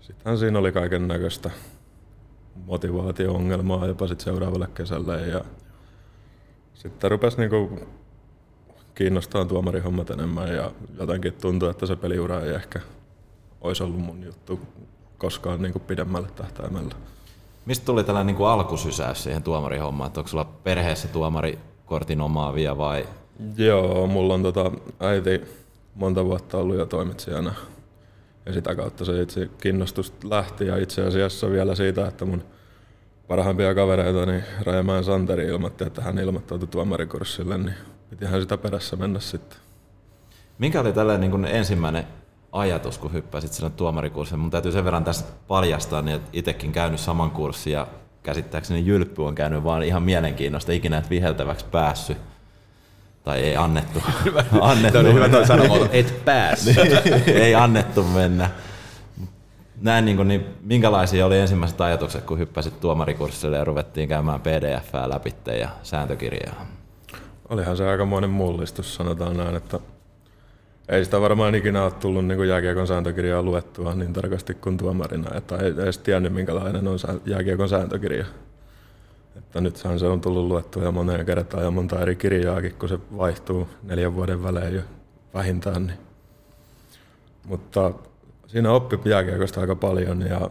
sittenhän siinä oli kaiken näköistä motivaatio-ongelmaa jopa sitten seuraavalle kesälle ja sitten rupesi niinku kiinnostaa tuomarihommat enemmän ja jotenkin tuntui, että se peliura ei ehkä olisi ollut mun juttu koskaan niinku pidemmälle tähtäimellä. Mistä tuli tällainen niin kuin alkusysäys siihen tuomarihommaan? Että onko sulla perheessä tuomarikortin omaavia vai? Joo, mulla on tota, äiti monta vuotta ollut jo toimitsijana. Ja sitä kautta se itse kiinnostus lähti ja itse asiassa vielä siitä, että mun parhaimpia kavereita, niin Rajamäen Santeri ilmoitti, että hän ilmoittautui tuomarikurssille, niin pitihän sitä perässä mennä sitten. Minkä oli tällainen niin ensimmäinen ajatus, kun hyppäsit sinne tuomarikurssille. Mun täytyy sen verran tässä paljastaa, niin että itsekin käynyt saman kurssin ja käsittääkseni Jylppy on käynyt vaan ihan mielenkiinnosta, ikinä et viheltäväksi päässyt. Tai ei annettu. [laughs] annettu Tämä hyvä toi [laughs] sanomuoto, et päässyt. ei annettu mennä. Näin, niin, kuin, niin minkälaisia oli ensimmäiset ajatukset, kun hyppäsit tuomarikurssille ja ruvettiin käymään pdf läpi ja sääntökirjaa? Olihan se aikamoinen mullistus, sanotaan näin, että ei sitä varmaan ikinä ole tullut niin jääkiekon sääntökirjaa luettua niin tarkasti kuin tuomarina, että ei edes tiennyt minkälainen on jääkiekon sääntökirja. Että nythän se on tullut luettua ja moneen kertaan ja monta eri kirjaakin, kun se vaihtuu neljän vuoden välein jo vähintään. Niin. Mutta siinä oppi jääkiekosta aika paljon ja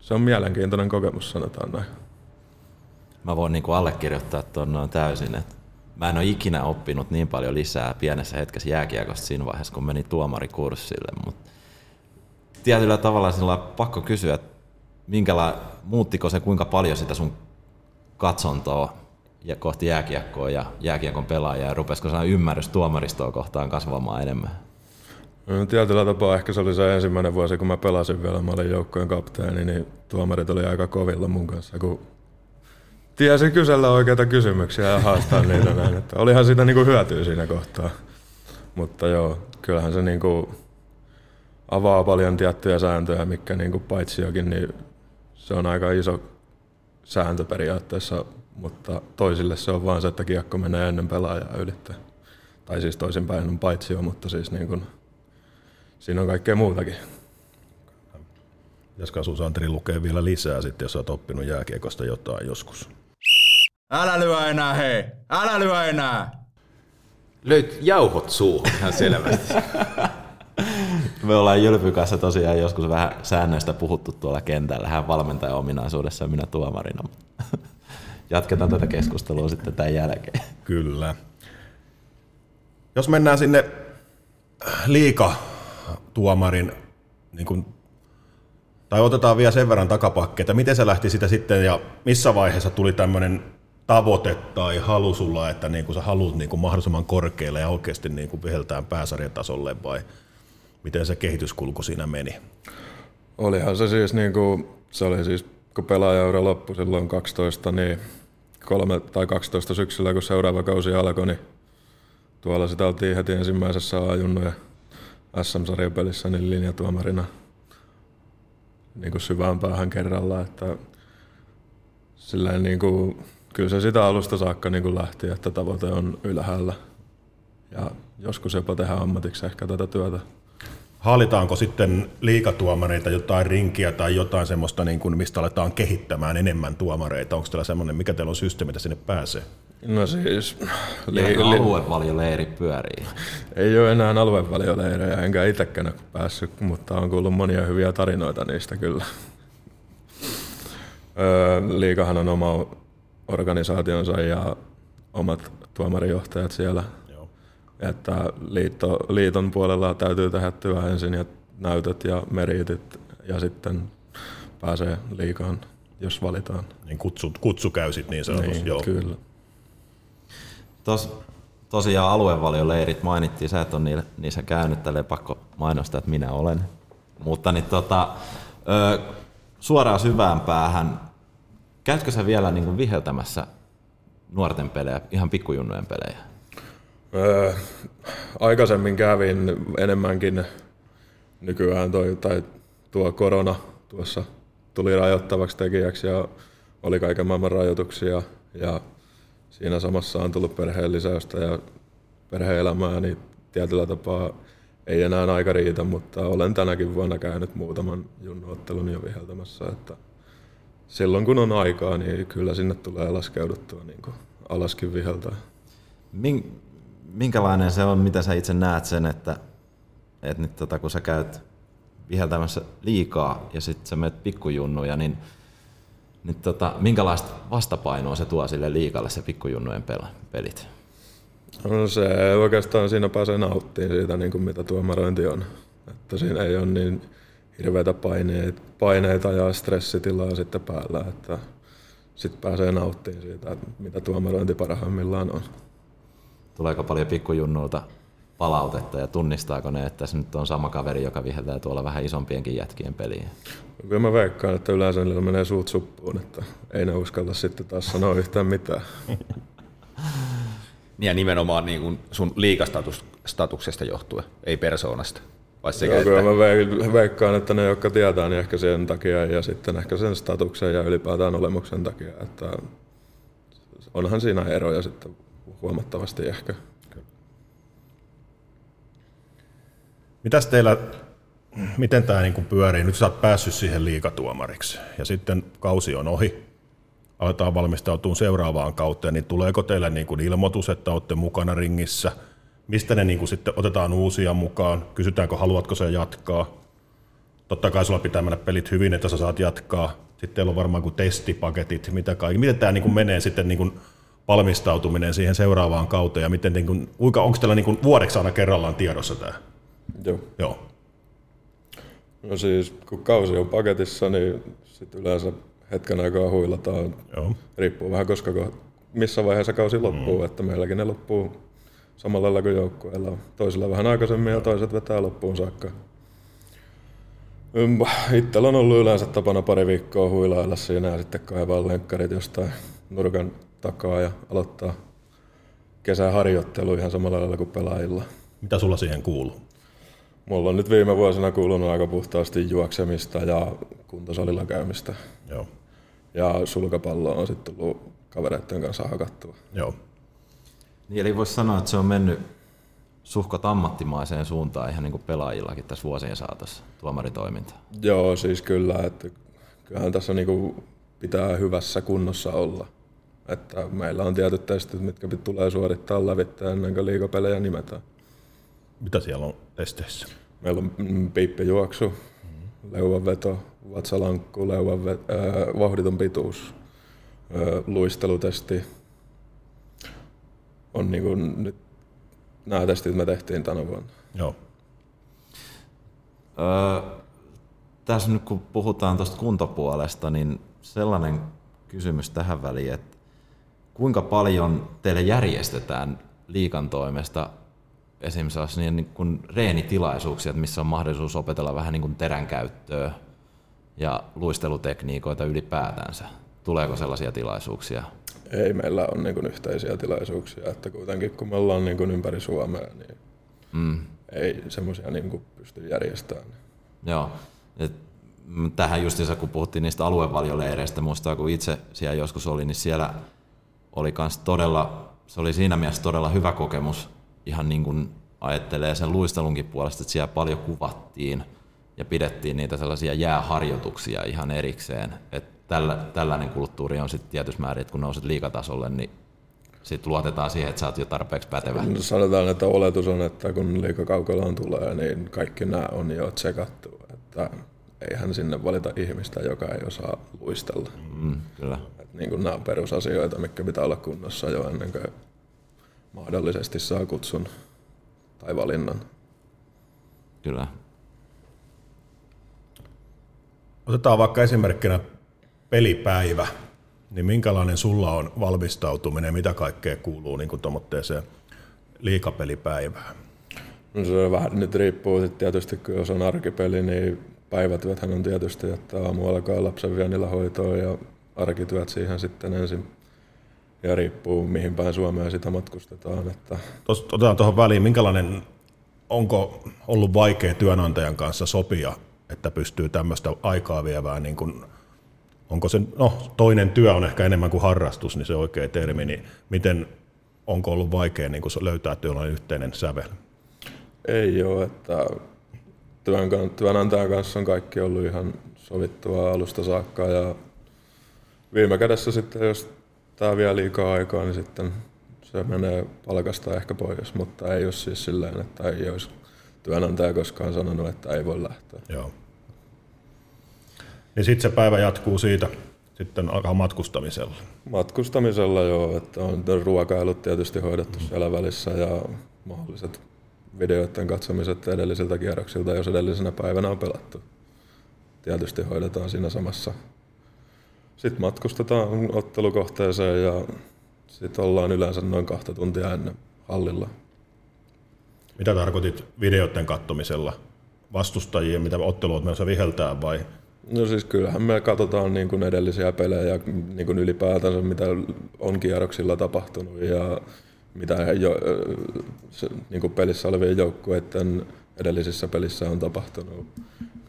se on mielenkiintoinen kokemus, sanotaan näin. Mä voin niin allekirjoittaa tuon täysin, että mä en ole ikinä oppinut niin paljon lisää pienessä hetkessä jääkiekosta siinä vaiheessa, kun meni tuomarikurssille, mutta tietyllä tavalla sillä on pakko kysyä, että minkäla, muuttiko se kuinka paljon sitä sun katsontoa ja kohti jääkiekkoa ja jääkiekon pelaajia ja rupesiko sellainen ymmärrys tuomaristoa kohtaan kasvamaan enemmän? No, tietyllä tapaa ehkä se oli se ensimmäinen vuosi, kun mä pelasin vielä, mä olin joukkojen kapteeni, niin tuomarit oli aika kovilla mun kanssa, kun tiesi kysellä oikeita kysymyksiä ja haastaa niitä näin. Että olihan siitä niinku hyötyä siinä kohtaa. Mutta joo, kyllähän se niinku avaa paljon tiettyjä sääntöjä, mikä niinku paitsi jokin, niin se on aika iso sääntö periaatteessa, mutta toisille se on vaan se, että kiekko menee ennen pelaajaa ylittää. Tai siis toisinpäin on paitsi jo, mutta siis niin kuin, siinä on kaikkea muutakin. Pitäisikö sun Santeri lukee vielä lisää sitten, jos oot oppinut jääkiekosta jotain joskus? Älä lyö enää, hei! Älä lyö enää! Löyt jauhot suuhun ihan selvästi. [laughs] Me ollaan Jylpy kanssa tosiaan joskus vähän säännöistä puhuttu tuolla kentällä, hän valmentajan ominaisuudessa ja minä tuomarina. [laughs] Jatketaan tätä keskustelua sitten tämän jälkeen. Kyllä. Jos mennään sinne liika tuomarin, niin kuin, tai otetaan vielä sen verran takapakkeita, miten se lähti sitä sitten ja missä vaiheessa tuli tämmöinen tavoite tai halu sulla, että niin kuin sä haluat niin kuin mahdollisimman korkealle ja oikeasti niin kuin viheltään pääsarjatasolle vai miten se kehityskulku siinä meni? Olihan se siis niin kuin, se oli siis kun pelaajaura loppui silloin 12, niin kolme tai 12 syksyllä, kun seuraava kausi alkoi, niin tuolla sitä oltiin heti ensimmäisessä ajunnoja SM-sarjapelissä niin linjatuomarina niin kuin syvään päähän kerralla, että niin kuin, kyllä se sitä alusta saakka niin kuin lähti, että tavoite on ylhäällä ja joskus jopa tehdä ammatiksi ehkä tätä työtä. Haalitaanko sitten liikatuomareita jotain rinkiä tai jotain semmoista, niin kuin, mistä aletaan kehittämään enemmän tuomareita? Onko teillä semmoinen, mikä teillä on systeemi, että sinne pääsee? No siis... Li- li- aluevalioleiri pyörii. Ei ole enää aluevalioleirejä, enkä itsekään päässyt, mutta on kuullut monia hyviä tarinoita niistä kyllä. Liikahan on oma organisaationsa ja omat tuomarijohtajat siellä – että liitto, liiton puolella täytyy tehdä työ ensin ja näytöt ja meritit ja sitten pääsee liikaan, jos valitaan. Niin kutsu, kutsu käy sitten niin sanotusti, niin, joo. Kyllä. Tos, tosiaan aluevalioleirit mainittiin, sä et ole niissä käynyt, tälle pakko mainostaa, että minä olen. Mutta niin tota, ö, suoraan syvään päähän, käytkö sä vielä niin viheltämässä nuorten pelejä, ihan pikkujunnujen pelejä? Öö, aikaisemmin kävin enemmänkin nykyään toi, tai tuo korona tuossa tuli rajoittavaksi tekijäksi ja oli kaiken maailman rajoituksia ja siinä samassa on tullut perheen lisäystä ja perheelämää, niin tietyllä tapaa ei enää aika riitä, mutta olen tänäkin vuonna käynyt muutaman junnuottelun jo viheltämässä, että silloin kun on aikaa, niin kyllä sinne tulee laskeuduttua niin alaskin viheltää. Min, minkälainen se on, mitä sä itse näet sen, että, että nyt tota, kun sä käyt viheltämässä liikaa ja sitten sä menet pikkujunnuja, niin, niin tota, minkälaista vastapainoa se tuo sille liikalle se pikkujunnujen pelit? No se oikeastaan siinä pääsee nauttimaan siitä, niin kuin mitä tuomarointi on. Että siinä ei ole niin hirveitä paineita, paineita ja stressitilaa sitten päällä, että sitten pääsee nauttimaan siitä, mitä tuomarointi parhaimmillaan on tuleeko paljon pikkujunnulta palautetta ja tunnistaako ne, että se nyt on sama kaveri, joka viheltää tuolla vähän isompienkin jätkien peliin? Kyllä mä veikkaan, että yleensä niillä menee suut suppuun, että ei ne uskalla sitten taas sanoa yhtään mitään. [laughs] ja nimenomaan niin kuin sun liikastatuksesta johtuen, ei persoonasta. Vai sekä, Joo, kyllä että... mä veikkaan, että ne, jotka tietää, niin ehkä sen takia ja sitten ehkä sen statuksen ja ylipäätään olemuksen takia, että onhan siinä eroja sitten huomattavasti ehkä. Mitäs teillä, miten tämä niin pyörii? Nyt sä oot päässyt siihen liikatuomariksi ja sitten kausi on ohi. Aletaan valmistautua seuraavaan kauteen, niin tuleeko teillä niin kuin ilmoitus, että olette mukana ringissä? Mistä ne niin kuin sitten otetaan uusia mukaan, kysytäänkö haluatko se jatkaa. Totta kai sulla pitää mennä pelit hyvin, että sä saat jatkaa. Sitten teillä on varmaan kuin testipaketit, mitä kaikki. Miten tämä niin kuin menee sitten niin kuin valmistautuminen siihen seuraavaan kauteen ja miten, niin kuin, onko teillä niin kuin vuodeksi aina kerrallaan tiedossa tämä? Joo. Joo. No siis, kun kausi on paketissa, niin sitten yleensä hetken aikaa huilataan. Joo. Riippuu vähän, koska ko- missä vaiheessa kausi loppuu, mm. että meilläkin ne loppuu samalla lailla kuin joukkueilla. Toisilla vähän aikaisemmin ja toiset vetää loppuun saakka. Itsellä on ollut yleensä tapana pari viikkoa huilailla siinä ja sitten kaivaa lenkkarit jostain nurkan takaa ja aloittaa kesäharjoittelu ihan samalla lailla kuin pelaajilla. Mitä sulla siihen kuuluu? Mulla on nyt viime vuosina kuulunut aika puhtaasti juoksemista ja kuntosalilla käymistä. Joo. Ja sulkapallo on sitten tullut kavereiden kanssa hakattua. Joo. Niin, eli voisi sanoa, että se on mennyt suhkot ammattimaiseen suuntaan ihan niin kuin pelaajillakin tässä vuosien saatossa, tuomaritoiminta. Joo, siis kyllä, että kyllähän tässä niinku pitää hyvässä kunnossa olla. Että meillä on tietyt testit, mitkä tulee suorittaa lävittä ennen kuin liikapelejä nimetään. Mitä siellä on testeissä? Meillä on mm, piippijuoksu, leuvanveto, vatsalankku, leuvan ve- äh, vauhditon pituus, äh, luistelutesti. On niinku nyt nämä testit me tehtiin tänä vuonna. Joo. Öö, tässä nyt kun puhutaan tuosta kuntopuolesta, niin sellainen kysymys tähän väliin, että kuinka paljon teille järjestetään liikan toimesta esimerkiksi niin, niin kuin reenitilaisuuksia, missä on mahdollisuus opetella vähän niin kuin teränkäyttöä ja luistelutekniikoita ylipäätänsä. Tuleeko sellaisia tilaisuuksia? Ei meillä ole niin yhteisiä tilaisuuksia, että kuitenkin kun me ollaan niin ympäri Suomea, niin Mm. ei semmoisia niin pysty järjestämään. Joo. Et, tähän justiinsa, kun puhuttiin niistä aluevalioleireistä, muistaa kun itse siellä joskus oli, niin siellä oli kans todella, se oli siinä mielessä todella hyvä kokemus, ihan niin kuin ajattelee sen luistelunkin puolesta, että siellä paljon kuvattiin ja pidettiin niitä sellaisia jääharjoituksia ihan erikseen. Et tällä, tällainen kulttuuri on sitten tietyssä määrin, että kun nouset liikatasolle, niin sitten luotetaan siihen, että sä oot jo tarpeeksi pätevä. No Sanotaan, että oletus on, että kun liikakaukolaan tulee, niin kaikki nämä on jo tsekattu. Että eihän sinne valita ihmistä, joka ei osaa luistella. Mm, kyllä. Et niin kuin nämä on perusasioita, mitkä pitää olla kunnossa jo ennen kuin mahdollisesti saa kutsun tai valinnan. Kyllä. Otetaan vaikka esimerkkinä pelipäivä. Niin minkälainen sulla on valmistautuminen, mitä kaikkea kuuluu niin kuin tuommoitteeseen liikapelipäivään? No se vähän nyt riippuu sitten tietysti, kun jos on arkipeli, niin päivätyöthän on tietysti, että aamu alkaa lapsen viennillä hoitoon ja arkityöt siihen sitten ensin. Ja riippuu mihin päin Suomea sitä matkustetaan. Että Tuossa, otetaan tuohon väliin, minkälainen, onko ollut vaikea työnantajan kanssa sopia, että pystyy tämmöistä aikaa vievää, niin kuin, onko se, no toinen työ on ehkä enemmän kuin harrastus, niin se oikea termi, niin miten, onko ollut vaikea niin kuin löytää tuollainen yhteinen sävel? ei ole, että työn, työnantajan kanssa on kaikki ollut ihan sovittua alusta saakka ja viime kädessä sitten, jos tämä vie liikaa aikaa, niin sitten se menee palkasta ehkä pois, mutta ei ole siis silleen, että ei olisi työnantaja koskaan sanonut, että ei voi lähteä. Joo. Niin sitten se päivä jatkuu siitä sitten alkaa matkustamisella. Matkustamisella joo, että on ruokailut tietysti hoidettu siellä välissä ja mahdolliset videoiden katsomiset edellisiltä kierroksilta, jos edellisenä päivänä on pelattu. Tietysti hoidetaan siinä samassa. Sitten matkustetaan ottelukohteeseen ja sitten ollaan yleensä noin kahta tuntia ennen hallilla. Mitä tarkoitit videoiden kattomisella? Vastustajia, mitä otteluot menossa viheltää vai? No siis kyllähän me katsotaan niin kuin edellisiä pelejä niin kuin ylipäätänsä, mitä on kierroksilla tapahtunut ja mitä jo, se, niin kuin pelissä olevien joukkueiden edellisissä pelissä on tapahtunut.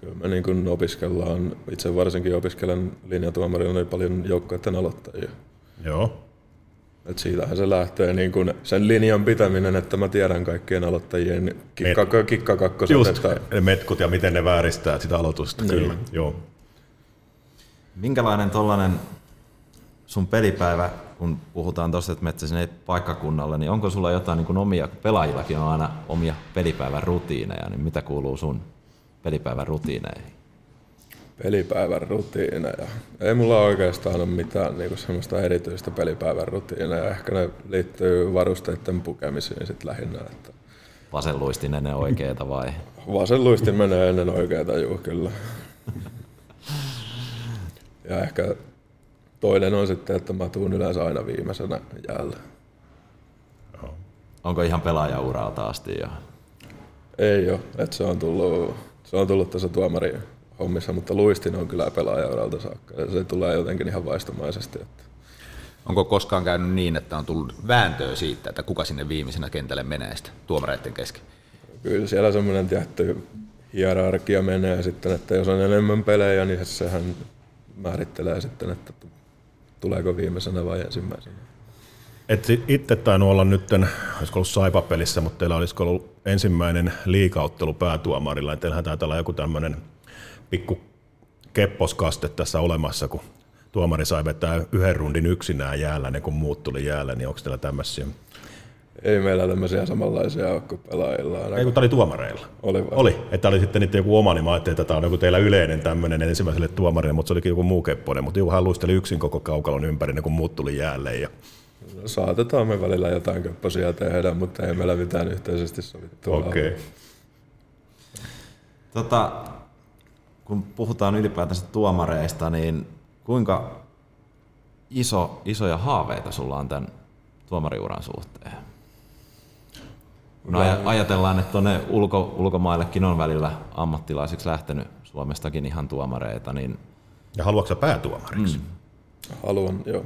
Kyllä me niin kuin opiskellaan, itse varsinkin opiskelen linjatuomarilla niin paljon joukkueiden aloittajia. Joo. Et siitähän se lähtee niin kuin sen linjan pitäminen, että mä tiedän kaikkien aloittajien kikka, kikkakakkoset. Just, Että, ne metkut ja miten ne vääristää sitä aloitusta, Niin. kyllä. Joo. Minkälainen tollanen sun pelipäivä, kun puhutaan tuosta, että metsä sinne paikkakunnalle, niin onko sulla jotain niin kuin omia, pelaajillakin on aina omia pelipäivän rutiineja, niin mitä kuuluu sun pelipäivän rutiineihin? Pelipäivän rutiineja. Ei mulla oikeastaan ole mitään niin semmoista erityistä pelipäivän rutiineja. Ehkä ne liittyy varusteiden pukemiseen sit lähinnä. Että Vasenluistin ennen oikeeta vai? [laughs] Vasenluistin menee ennen oikeeta, juu kyllä. Ja ehkä toinen on sitten, että mä tuun yleensä aina viimeisenä jäällä. Onko ihan pelaajauralta asti jo? Ei ole, että se on tullut, se on tullut tässä tuomari hommissa, mutta luistin on kyllä pelaajauralta saakka. Ja se tulee jotenkin ihan vaistomaisesti. Että Onko koskaan käynyt niin, että on tullut vääntöä siitä, että kuka sinne viimeisenä kentälle menee sitten tuomareiden kesken? kyllä siellä semmoinen tietty hierarkia menee sitten, että jos on enemmän pelejä, niin sehän määrittelee sitten, että tuleeko viimeisenä vai ensimmäisenä. Et itse tainnut olla nyt, olisiko ollut Saipa-pelissä, mutta teillä olisiko ollut ensimmäinen liikauttelu päätuomarilla. Teillähän taitaa olla joku tämmöinen pikku kepposkaste tässä olemassa, kun tuomari sai vetää yhden rundin yksinään jäällä, ne kun muut tuli jäällä, niin onko teillä tämmöisiä? Ei meillä tämmöisiä samanlaisia ole kuin pelaajilla. Ei kun tämä oli tuomareilla. Oli vai? Oli, että oli sitten niitä joku oma, niin mä ajattelin, että tämä on joku teillä yleinen tämmöinen ensimmäiselle tuomarille, mutta se olikin joku muu kepponen. Mutta joku hän luisteli yksin koko kaukalon ympäri, ne kun muut tuli jäälle. Ja... Saatetaan me välillä jotain köppösiä tehdä, mutta ei meillä mitään yhteisesti sovittua Okei. ole. Tota, kun puhutaan ylipäätänsä tuomareista, niin kuinka iso, isoja haaveita sulla on tämän tuomariuran suhteen? Kun aj- ajatellaan, että tuonne ulko, ulkomaillekin on välillä ammattilaisiksi lähtenyt Suomestakin ihan tuomareita, niin Ja haluatko sä päätuomariksi? Mm. Haluan, joo.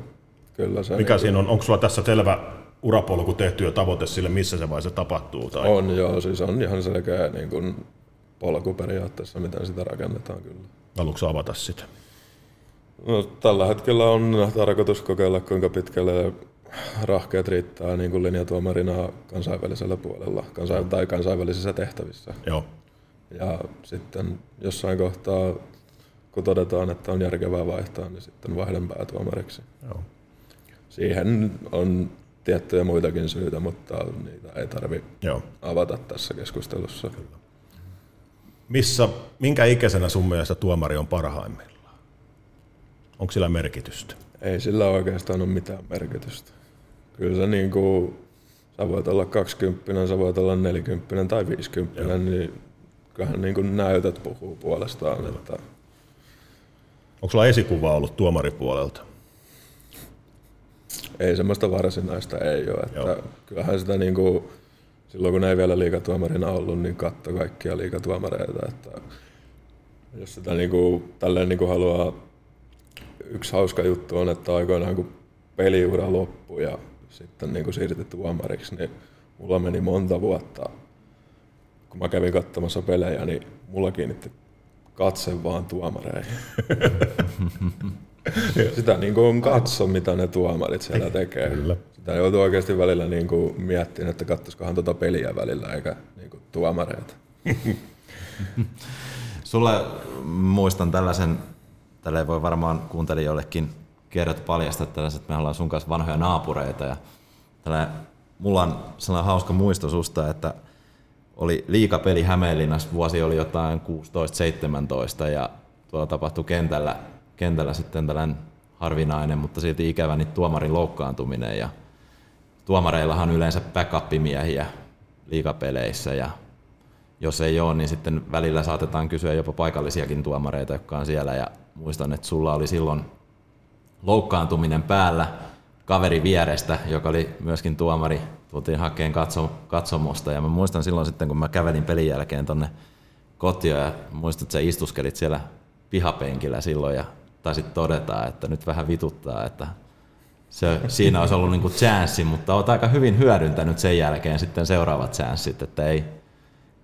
Kyllä se Mikä niin siinä on? Onko sulla tässä selvä urapolku tehty ja tavoite sille, missä se vaiheessa tapahtuu? Tai... on, joo. Siis on ihan selkeä niin kuin polku periaatteessa, miten sitä rakennetaan kyllä. Haluatko avata sitä? No, tällä hetkellä on tarkoitus kokeilla, kuinka pitkälle rahkeet riittää niin kuin linjatuomarina kansainvälisellä puolella kansain, tai kansainvälisissä tehtävissä. Joo. Ja sitten jossain kohtaa, kun todetaan, että on järkevää vaihtaa, niin sitten vaihdan päätuomariksi. Joo. Siihen on tiettyjä muitakin syitä, mutta niitä ei tarvi Joo. avata tässä keskustelussa. Missä, minkä ikäisenä sun mielestä tuomari on parhaimmillaan? Onko sillä merkitystä? Ei sillä oikeastaan ole mitään merkitystä. Kyllä se niin kuin, sä voit olla 20, sä voit olla 40 tai 50, Joo. niin kyllähän niin kuin näytöt puhuu puolestaan. Että Onko sulla esikuva ollut tuomaripuolelta? ei semmoista varsinaista ei ole. Että Joo. kyllähän sitä niin kuin, silloin kun ei vielä liikatuomarina ollut, niin katto kaikkia liikatuomareita. Että jos sitä niin kuin, tälleen niin kuin haluaa, yksi hauska juttu on, että aikoinaan kun peliura loppui ja sitten niin kuin siirtyi tuomariksi, niin mulla meni monta vuotta, kun mä kävin katsomassa pelejä, niin mulla kiinnitti katse vaan tuomareihin. [laughs] Sitä niin kuin on katso, mitä ne tuomarit siellä tekee. Kyllä. Sitä joutuu oikeasti välillä niin kuin miettimään, että katsoisikohan tuota peliä välillä eikä niin kuin tuomareita. [laughs] Sulle muistan tällaisen, tällä ei voi varmaan kuuntelijoillekin kerrot paljastaa tällaiset, että me ollaan sun kanssa vanhoja naapureita ja tällä, mulla on sellainen hauska muisto susta, että oli liikapeli Hämeenlinnassa, vuosi oli jotain 16-17 ja tuolla tapahtui kentällä, kentällä sitten tällainen harvinainen, mutta silti ikävä niin tuomarin loukkaantuminen ja tuomareillahan on yleensä backup-miehiä liikapeleissä ja jos ei ole, niin sitten välillä saatetaan kysyä jopa paikallisiakin tuomareita, jotka on siellä. Ja muistan, että sulla oli silloin loukkaantuminen päällä kaveri vierestä, joka oli myöskin tuomari. Tultiin hakeen katso, katsomosta ja mä muistan silloin sitten, kun mä kävelin pelin jälkeen tonne kotiin ja muistan, että sä istuskelit siellä pihapenkillä silloin ja taisit todeta, että nyt vähän vituttaa, että se, siinä olisi ollut niinku chanssi, mutta olet aika hyvin hyödyntänyt sen jälkeen sitten seuraavat chanssit, että ei,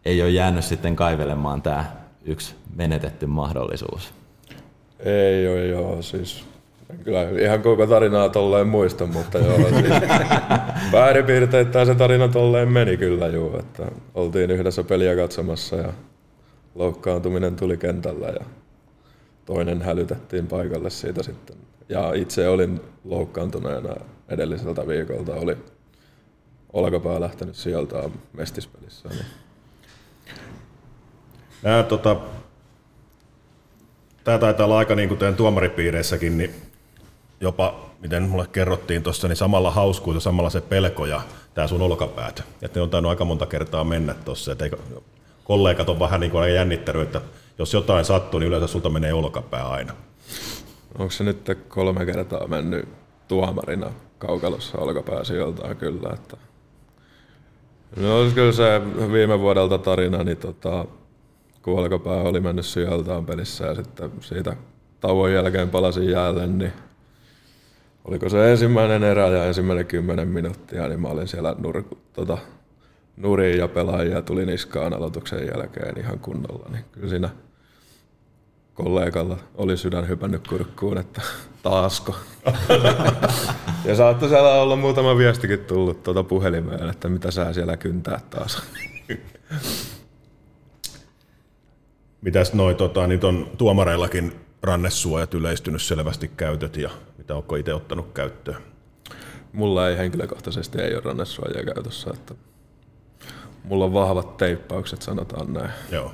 ei ole jäänyt sitten kaivelemaan tämä yksi menetetty mahdollisuus. Ei ole joo, siis kyllä ihan koko tarinaa tolleen muista, mutta joo, siis [laughs] pääripiirteittäin se tarina tolleen meni kyllä joo, että oltiin yhdessä peliä katsomassa ja loukkaantuminen tuli kentällä ja toinen hälytettiin paikalle siitä sitten Ja itse olin loukkaantuneena edelliseltä viikolta, oli olkapää lähtenyt sieltä mestispelissä. Niin Nää, tota, tää taitaa olla aika niin kuin tuomaripiireissäkin, niin jopa, miten mulle kerrottiin tuossa, niin samalla hauskuus ja samalla se pelko ja tämä sun olkapäät. Että ne on tainnut aika monta kertaa mennä tuossa. Kollegat on vähän niin kuin jännittänyt, että jos jotain sattuu, niin yleensä sulta menee olkapää aina. Onko se nyt kolme kertaa mennyt tuomarina kaukalossa olkapää sijoiltaan kyllä. Että No kyllä se viime vuodelta tarina, niin tota, kun olkapää oli mennyt sijoiltaan pelissä ja sitten siitä tauon jälkeen palasin jäälle, niin oliko se ensimmäinen erä ja ensimmäinen kymmenen minuuttia, niin mä olin siellä nur, tota, nurin ja pelaajia tuli niskaan aloituksen jälkeen ihan kunnolla, niin kyllä siinä kollegalla oli sydän hypännyt kurkkuun, että taasko. [laughs] ja saattoi siellä olla muutama viestikin tullut tuota puhelimeen, että mitä sä siellä kyntää taas. [laughs] Mitäs noi, tota, niitä on tuomareillakin rannesuojat yleistynyt selvästi käytöt ja mitä onko itse ottanut käyttöön? Mulla ei henkilökohtaisesti ei ole rannesuojaa käytössä, että mulla on vahvat teippaukset, sanotaan näin. Joo.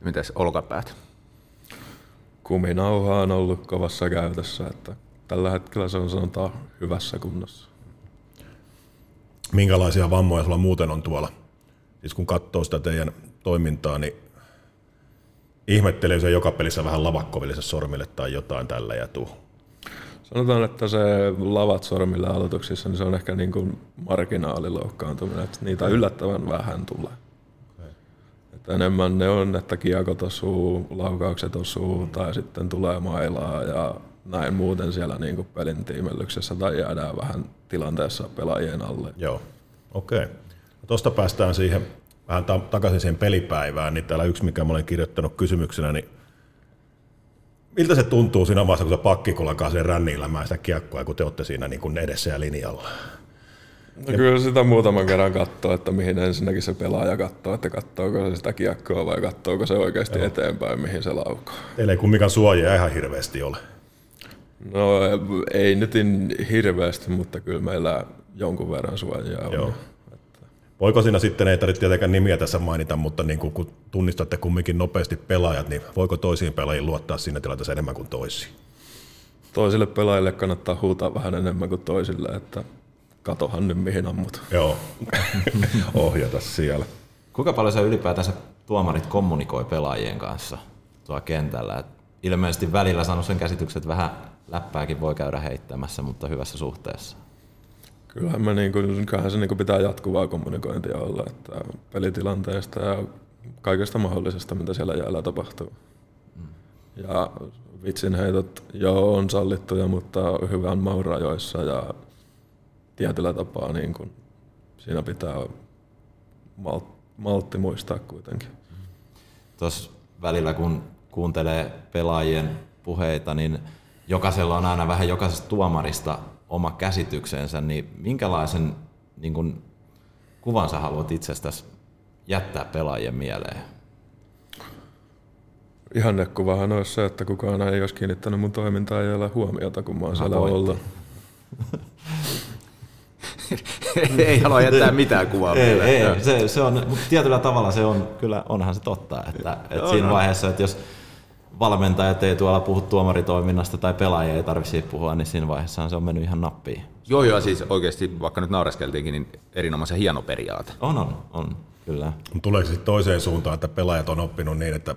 Mitäs olkapäät? Kuminauha on ollut kovassa käytössä, että tällä hetkellä se on sanotaan hyvässä kunnossa. Minkälaisia vammoja sulla muuten on tuolla? Siis kun katsoo sitä teidän toimintaa, niin ihmettelee, se joka pelissä vähän lavakkoville sormille tai jotain tällä ja tuu. Sanotaan, että se lavat sormilla aloituksissa, niin se on ehkä niin kuin marginaaliloukkaantuminen, että niitä yllättävän vähän tulee. Enemmän ne on, että kiekot osuu, laukaukset osuu tai sitten tulee mailaa ja näin muuten siellä niin kuin pelin tiimellyksessä tai jäädään vähän tilanteessa pelaajien alle. Joo, okei. Okay. Tuosta päästään siihen vähän ta- takaisin siihen pelipäivään, niin täällä yksi, mikä mä olen kirjoittanut kysymyksenä, niin miltä se tuntuu siinä vaiheessa, kun se pakki kulkaa sen ränniilämään sitä kiekkoa, kun te olette siinä niin kuin edessä ja linjalla? No kyllä sitä muutaman kerran katsoo, että mihin ensinnäkin se pelaaja katsoo, että katsooko se sitä kiekkoa vai katsooko se oikeasti Joo. eteenpäin, mihin se laukoo. Teillä ei kumminkaan suojia ihan hirveästi ole. No ei nyt hirveästi, mutta kyllä meillä jonkun verran suojaa on. Joo. Voiko siinä sitten, ei tarvitse tietenkään nimiä tässä mainita, mutta niin kun, kun tunnistatte kumminkin nopeasti pelaajat, niin voiko toisiin pelaajiin luottaa siinä tilanteessa enemmän kuin toisiin? Toisille pelaajille kannattaa huutaa vähän enemmän kuin toisille, että katohan nyt mihin ammut. Joo, [laughs] ohjata siellä. Kuinka paljon se ylipäätänsä tuomarit kommunikoi pelaajien kanssa tuolla kentällä? Et ilmeisesti välillä saanut sen käsityksen, että vähän läppääkin voi käydä heittämässä, mutta hyvässä suhteessa. Kyllähän, me niin kuin, kyllähän se niin kuin pitää jatkuvaa kommunikointia olla, että pelitilanteesta ja kaikesta mahdollisesta, mitä siellä jäällä tapahtuu. Mm. Ja vitsin heitot, joo, on sallittuja, mutta hyvän maun rajoissa ja tietyllä tapaa niin kuin, siinä pitää mal, maltti muistaa kuitenkin. Tuossa välillä, kun kuuntelee pelaajien puheita, niin jokaisella on aina vähän jokaisesta tuomarista oma käsityksensä, niin minkälaisen niin kun, kuvan sä haluat itsestäsi jättää pelaajien mieleen? Ihannekuvahan olisi se, että kukaan ei olisi kiinnittänyt mun toimintaa ja ole huomiota, kun mä oon siellä ollut. [laughs] [laughs] ei halua jättää mitään kuvaa ei, ei, se, se on, mutta tietyllä tavalla se on, kyllä onhan se totta, että, että siinä vaiheessa, että jos valmentajat ei tuolla puhu tuomaritoiminnasta tai pelaajia ei tarvitse puhua, niin siinä vaiheessa se on mennyt ihan nappiin. Joo, joo, siis oikeasti, vaikka nyt naureskeltiinkin, niin erinomaisen hieno periaate. On, on, on, kyllä. Tuleeko sitten toiseen suuntaan, että pelaajat on oppinut niin, että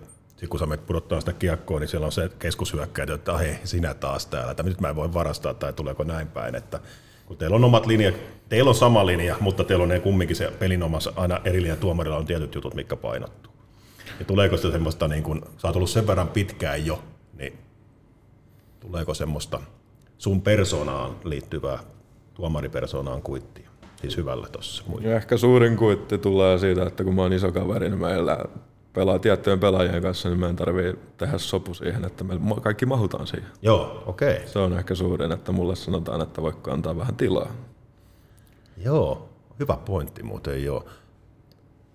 kun sä menet pudottaa sitä kiekkoa, niin siellä on se keskushyökkäjä, että hei, sinä taas täällä, että nyt mä en voi varastaa tai tuleeko näin päin, että kun teillä on omat linjat, teillä on sama linja, mutta teillä on ne kumminkin se pelin omassa aina eri linja tuomarilla on tietyt jutut, mitkä painottuu. Ja tuleeko sitä semmoista, niin kun, sä oot ollut sen verran pitkään jo, niin tuleeko semmoista sun persoonaan liittyvää tuomaripersoonaan kuittia? Siis hyvällä tossa. Ja ehkä suurin kuitti tulee siitä, että kun mä oon iso kaveri, niin meillä pelaa tiettyjen pelaajien kanssa, niin meidän tarvii tehdä sopu siihen, että me kaikki mahutaan siihen. Joo, okei. Okay. Se on ehkä suurin, että mulle sanotaan, että voiko antaa vähän tilaa. Joo, hyvä pointti muuten joo.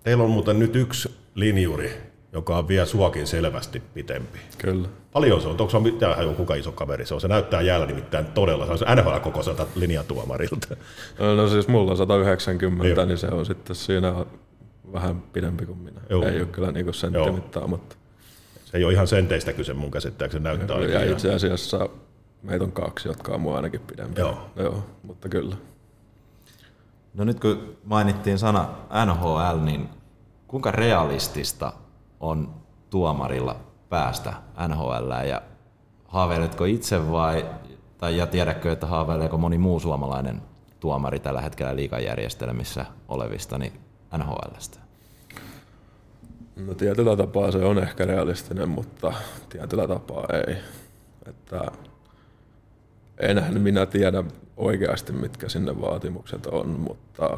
Teillä on muuten nyt yksi linjuri joka on vielä suokin selvästi pitempi. Kyllä. Paljon se on, onko se mitään joku kuka iso kaveri se on? Se näyttää jäällä nimittäin todella, se on NHL-kokoiselta linjatuomarilta. No siis mulla on 190, Joo. niin se on sitten siinä vähän pidempi kuin minä. Joo. Ei ole kyllä niinku senttimittaa, mutta Se ei ole ihan senteistä kyse mun käsittääkseni, se näyttää aika ja ihan- itse asiassa meitä on kaksi, jotka on mua ainakin pidempi. Joo. Joo, mutta kyllä. No nyt kun mainittiin sana NHL, niin kuinka realistista on tuomarilla päästä NHL ja haaveiletko itse vai, tai ja tiedätkö, että haaveileeko moni muu suomalainen tuomari tällä hetkellä liikajärjestelmissä olevista niin NHLstä? No tietyllä tapaa se on ehkä realistinen, mutta tietyllä tapaa ei. Että enhän minä tiedä oikeasti, mitkä sinne vaatimukset on, mutta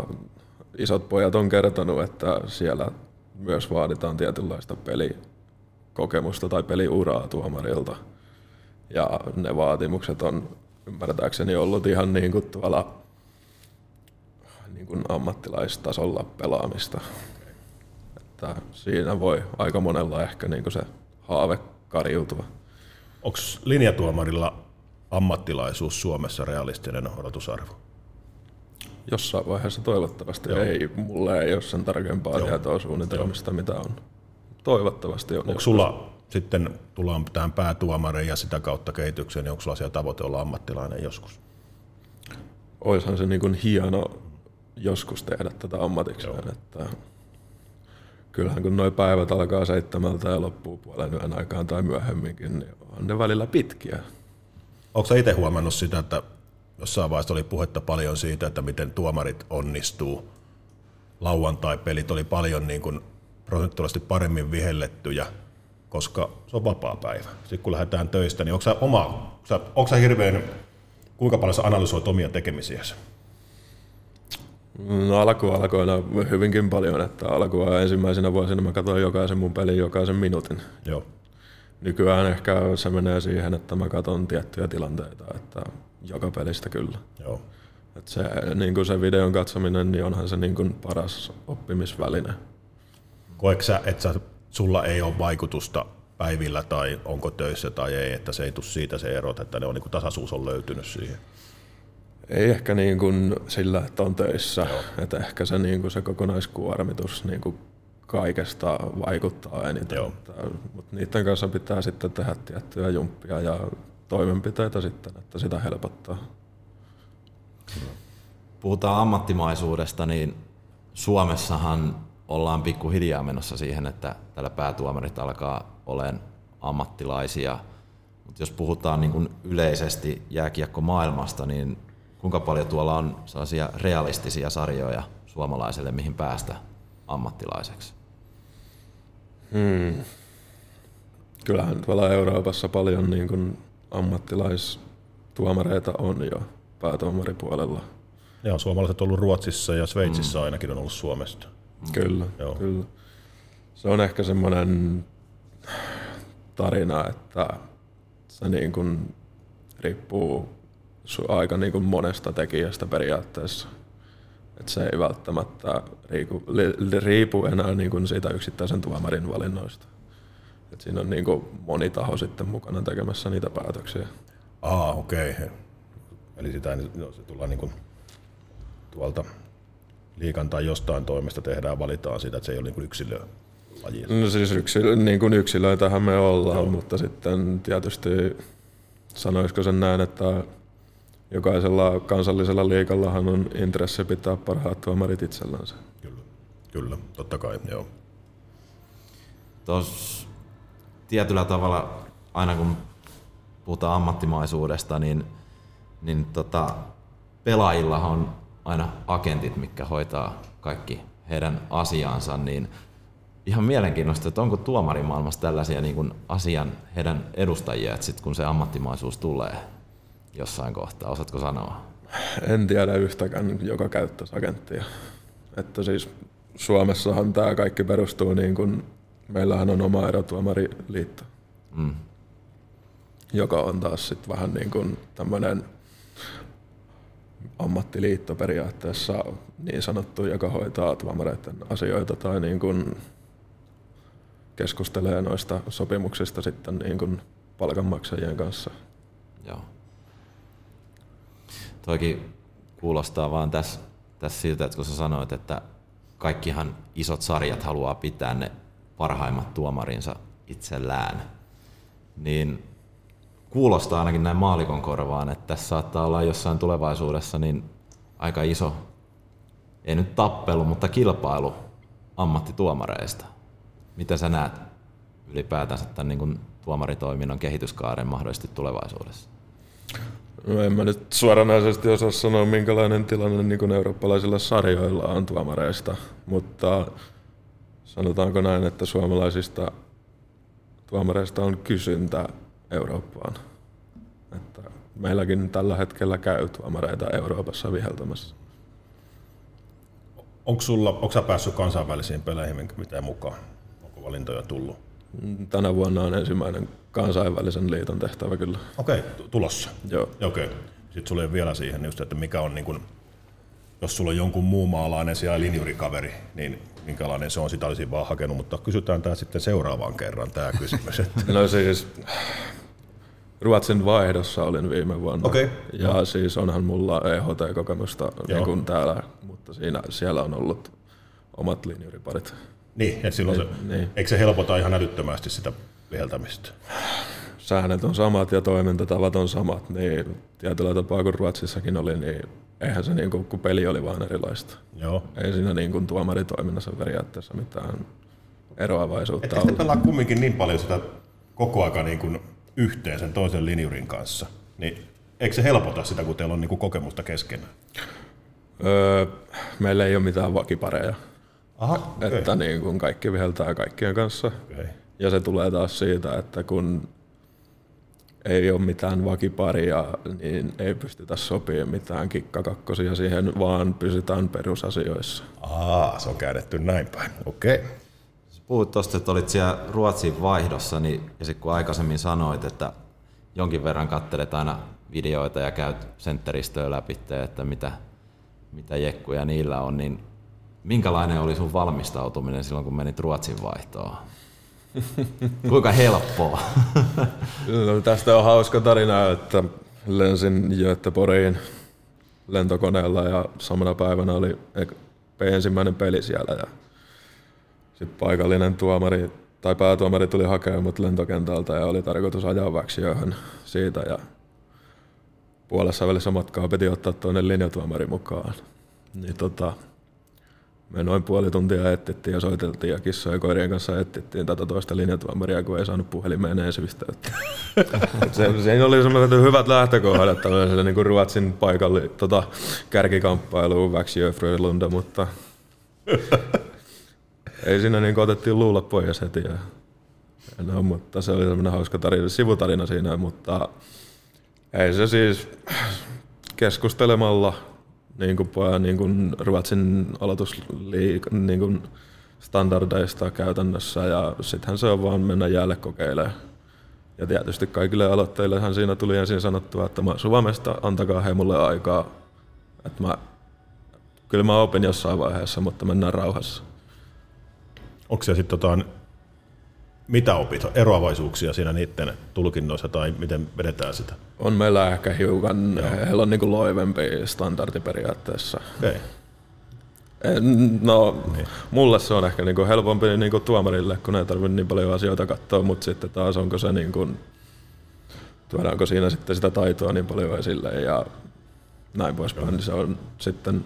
isot pojat on kertonut, että siellä myös vaaditaan tietynlaista pelikokemusta tai peliuraa tuomarilta. Ja ne vaatimukset on ymmärtääkseni ollut ihan niin kuin tuolla niin kuin ammattilaistasolla pelaamista. Että siinä voi aika monella ehkä niin kuin se haave kariutua. Onko linjatuomarilla ammattilaisuus Suomessa realistinen odotusarvo? Jossain vaiheessa toivottavasti Joo. ei. Mulla ei ole sen tarkempaa Joo. tietoa suunnitelmista, mitä on. Toivottavasti on. Onko sulla sitten, tullaan tähän päätuomareihin ja sitä kautta kehitykseen, niin onko sulla siellä tavoite olla ammattilainen joskus? Oishan se niin hieno joskus tehdä tätä ammatikseen. Että kyllähän kun nuo päivät alkaa seitsemältä ja loppuu puolen yön aikaan tai myöhemminkin, niin on ne välillä pitkiä. Onko sä itse huomannut sitä, että jossain vaiheessa oli puhetta paljon siitä, että miten tuomarit onnistuu? Lauantai-pelit oli paljon niin kuin prosentuaalisesti paremmin vihellettyjä, koska se on vapaa päivä. Sitten kun lähdetään töistä, niin onko sä, oma, onko sä, onko sä hirveän, kuinka paljon sä analysoit omia tekemisiäsi? No alkualkoina hyvinkin paljon, että alkua ensimmäisenä vuosina mä katsoin jokaisen mun pelin jokaisen minuutin. Joo. Nykyään ehkä se menee siihen, että mä katson tiettyjä tilanteita, että joka pelistä kyllä. Joo. Et se, niin kuin se videon katsominen, niin onhan se niin kuin paras oppimisväline. Koetko sä, että sä, sulla ei ole vaikutusta päivillä tai onko töissä tai ei, että se ei tule siitä se erot, että ne on, niin kuin tasaisuus on löytynyt siihen? Ei ehkä niin kuin sillä, että on töissä, että ehkä se, niin kuin se kokonaiskuormitus niin kuin kaikesta vaikuttaa eniten. Joo. Mutta niiden kanssa pitää sitten tehdä tiettyjä jumppia ja toimenpiteitä sitten, että sitä helpottaa. Puhutaan ammattimaisuudesta, niin Suomessahan ollaan pikkuhiljaa menossa siihen, että tällä päätuomarit alkaa olemaan ammattilaisia. Mutta jos puhutaan niin kuin yleisesti jääkiekkomaailmasta, niin kuinka paljon tuolla on sellaisia realistisia sarjoja suomalaiselle, mihin päästä ammattilaiseksi? Hmm. Kyllähän tuolla Euroopassa paljon niin kuin ammattilaistuomareita on jo päätuomaripuolella. Ne on suomalaiset ollut Ruotsissa ja Sveitsissä mm. ainakin on ollut Suomesta. Kyllä, Joo. kyllä. Se on ehkä semmoinen tarina, että se niin kuin riippuu aika niin kuin monesta tekijästä periaatteessa. Et se ei välttämättä riipu, li, li- riipu enää niin kuin siitä yksittäisen tuomarin valinnoista. Et siinä on niin kuin moni taho sitten mukana tekemässä niitä päätöksiä. Aa, okei. Okay. Eli sitä ei- no, se tullaan niin kuin tuolta liikan tai jostain toimesta tehdään, valitaan sitä, että se ei ole niin kuin yksilölaji. No siis yksilö, niin kuin yksilöitähän me ollaan, Joo. mutta sitten tietysti sanoisiko sen näin, että jokaisella kansallisella liikallahan on intressi pitää parhaat tuomarit itsellänsä. Kyllä, kyllä, totta kai, joo. Tos, tietyllä tavalla, aina kun puhutaan ammattimaisuudesta, niin, niin tota, pelaajillahan on aina agentit, mitkä hoitaa kaikki heidän asiansa, niin ihan mielenkiintoista, että onko tuomarimaailmassa tällaisia niin kuin asian heidän edustajia, että sit kun se ammattimaisuus tulee jossain kohtaa, osaatko sanoa? En tiedä yhtäkään, joka käyttäisi agenttia. Että siis Suomessahan tämä kaikki perustuu niin kuin, meillähän on oma erotuomariliitto, Mm. joka on taas sitten vähän niin kuin tämmöinen ammattiliitto periaatteessa niin sanottu, joka hoitaa tuomareiden asioita tai niin kuin keskustelee noista sopimuksista sitten niin kuin palkanmaksajien kanssa. Joo. Toikin kuulostaa vaan tässä, tässä siltä, että kun sä sanoit, että kaikkihan isot sarjat haluaa pitää ne parhaimmat tuomarinsa itsellään, niin kuulostaa ainakin näin maalikon korvaan, että tässä saattaa olla jossain tulevaisuudessa niin aika iso, ei nyt tappelu, mutta kilpailu ammattituomareista. Miten sä näet ylipäätänsä tämän niin kuin tuomaritoiminnan kehityskaaren mahdollisesti tulevaisuudessa? No en mä nyt suoranaisesti osaa sanoa, minkälainen tilanne niin kuin eurooppalaisilla sarjoilla on tuomareista, mutta sanotaanko näin, että suomalaisista tuomareista on kysyntä Eurooppaan. Että meilläkin tällä hetkellä käy tuomareita Euroopassa viheltämässä. Onko sulla, onko sä päässyt kansainvälisiin peleihin mitään mukaan? Onko valintoja tullut? Tänä vuonna on ensimmäinen kansainvälisen liiton tehtävä kyllä. Okei, okay, tulossa. Joo. Okei. Okay. Sitten sulla ei vielä siihen just, että mikä on niin kun, jos sulla on jonkun muu maalainen siellä linjurikaveri, niin minkälainen se on, sitä olisin vaan hakenut, mutta kysytään tämä sitten seuraavaan kerran tämä kysymys. [laughs] no siis, Ruotsin vaihdossa olin viime vuonna. Okay. Ja no. siis onhan mulla EHT-kokemusta niin kuin täällä, mutta siinä, siellä on ollut omat linjuriparit. Niin, että silloin niin, se, niin. eikö se helpota ihan älyttömästi sitä viheltämistä? Säännöt on samat ja toimintatavat on samat, niin tietyllä tapaa kuin Ruotsissakin oli, niin eihän se niin kuin, kun peli oli vaan erilaista. Joo. Ei siinä niin kuin tuomaritoiminnassa periaatteessa mitään eroavaisuutta Että te pelaa kumminkin niin paljon sitä koko aika niin kuin yhteen sen toisen linjurin kanssa, niin eikö se helpota sitä, kun teillä on niin kuin kokemusta keskenään? Öö, meillä ei ole mitään vakipareja. Aha, okay. Että niin kuin kaikki viheltää kaikkien kanssa. Okay. Ja se tulee taas siitä, että kun ei ole mitään vakiparia, niin ei pystytä sopimaan mitään kikkakakkosia siihen, vaan pysytään perusasioissa. Aa, se on käännetty näin päin. Okei. Okay. Puhuit tuosta, että olit siellä Ruotsin vaihdossa, niin, ja sitten kun aikaisemmin sanoit, että jonkin verran kattelet aina videoita ja käyt sentteristöä läpi, että mitä, mitä jekkuja niillä on, niin minkälainen oli sun valmistautuminen silloin, kun menit Ruotsin vaihtoon? [laughs] Kuinka helppoa? [laughs] no, tästä on hauska tarina, että lensin Göteborgiin lentokoneella ja samana päivänä oli ensimmäinen peli siellä ja sitten paikallinen tuomari tai päätuomari tuli hakemaan mut lentokentältä ja oli tarkoitus ajaa Väksiöhön siitä ja puolessa välissä matkaa piti ottaa toinen linjatuomari mukaan. Niin tota, me noin puoli tuntia etsittiin ja soiteltiin ja kissojen koirien kanssa etsittiin tätä toista linjatuomaria, kun ei saanut puhelimeen edes yhteyttä. [laughs] se, siinä oli semmoiset hyvät lähtökohdat tällaiselle niin kuin Ruotsin paikalli tota, kärkikamppailuun Väksiö Frölunda, mutta ei siinä niin otettiin luulla pois heti. Ja, no, mutta se oli semmoinen hauska tarina, sivutarina siinä, mutta ei se siis keskustelemalla niin kuin, niin kuin Ruotsin aloitusliik, niin kuin standardeista käytännössä ja sittenhän se on vaan mennä jäälle kokeilemaan. Ja tietysti kaikille aloitteillehan siinä tuli ensin sanottua, että mä Suomesta, antakaa he mulle aikaa. Että mä, kyllä mä opin jossain vaiheessa, mutta mennään rauhassa. Onko se sitten tota, mitä opit, eroavaisuuksia siinä niiden tulkinnoissa tai miten vedetään sitä? On meillä ehkä hiukan, Joo. heillä on niin loivempi standardi periaatteessa. Okay. No, niin. mulle se on ehkä niinku helpompi niinku tuomarille, kun ei tarvitse niin paljon asioita katsoa, mutta sitten taas onko se, niinku, tuodaanko siinä sitten sitä taitoa niin paljon esille ja näin poispäin, niin se on sitten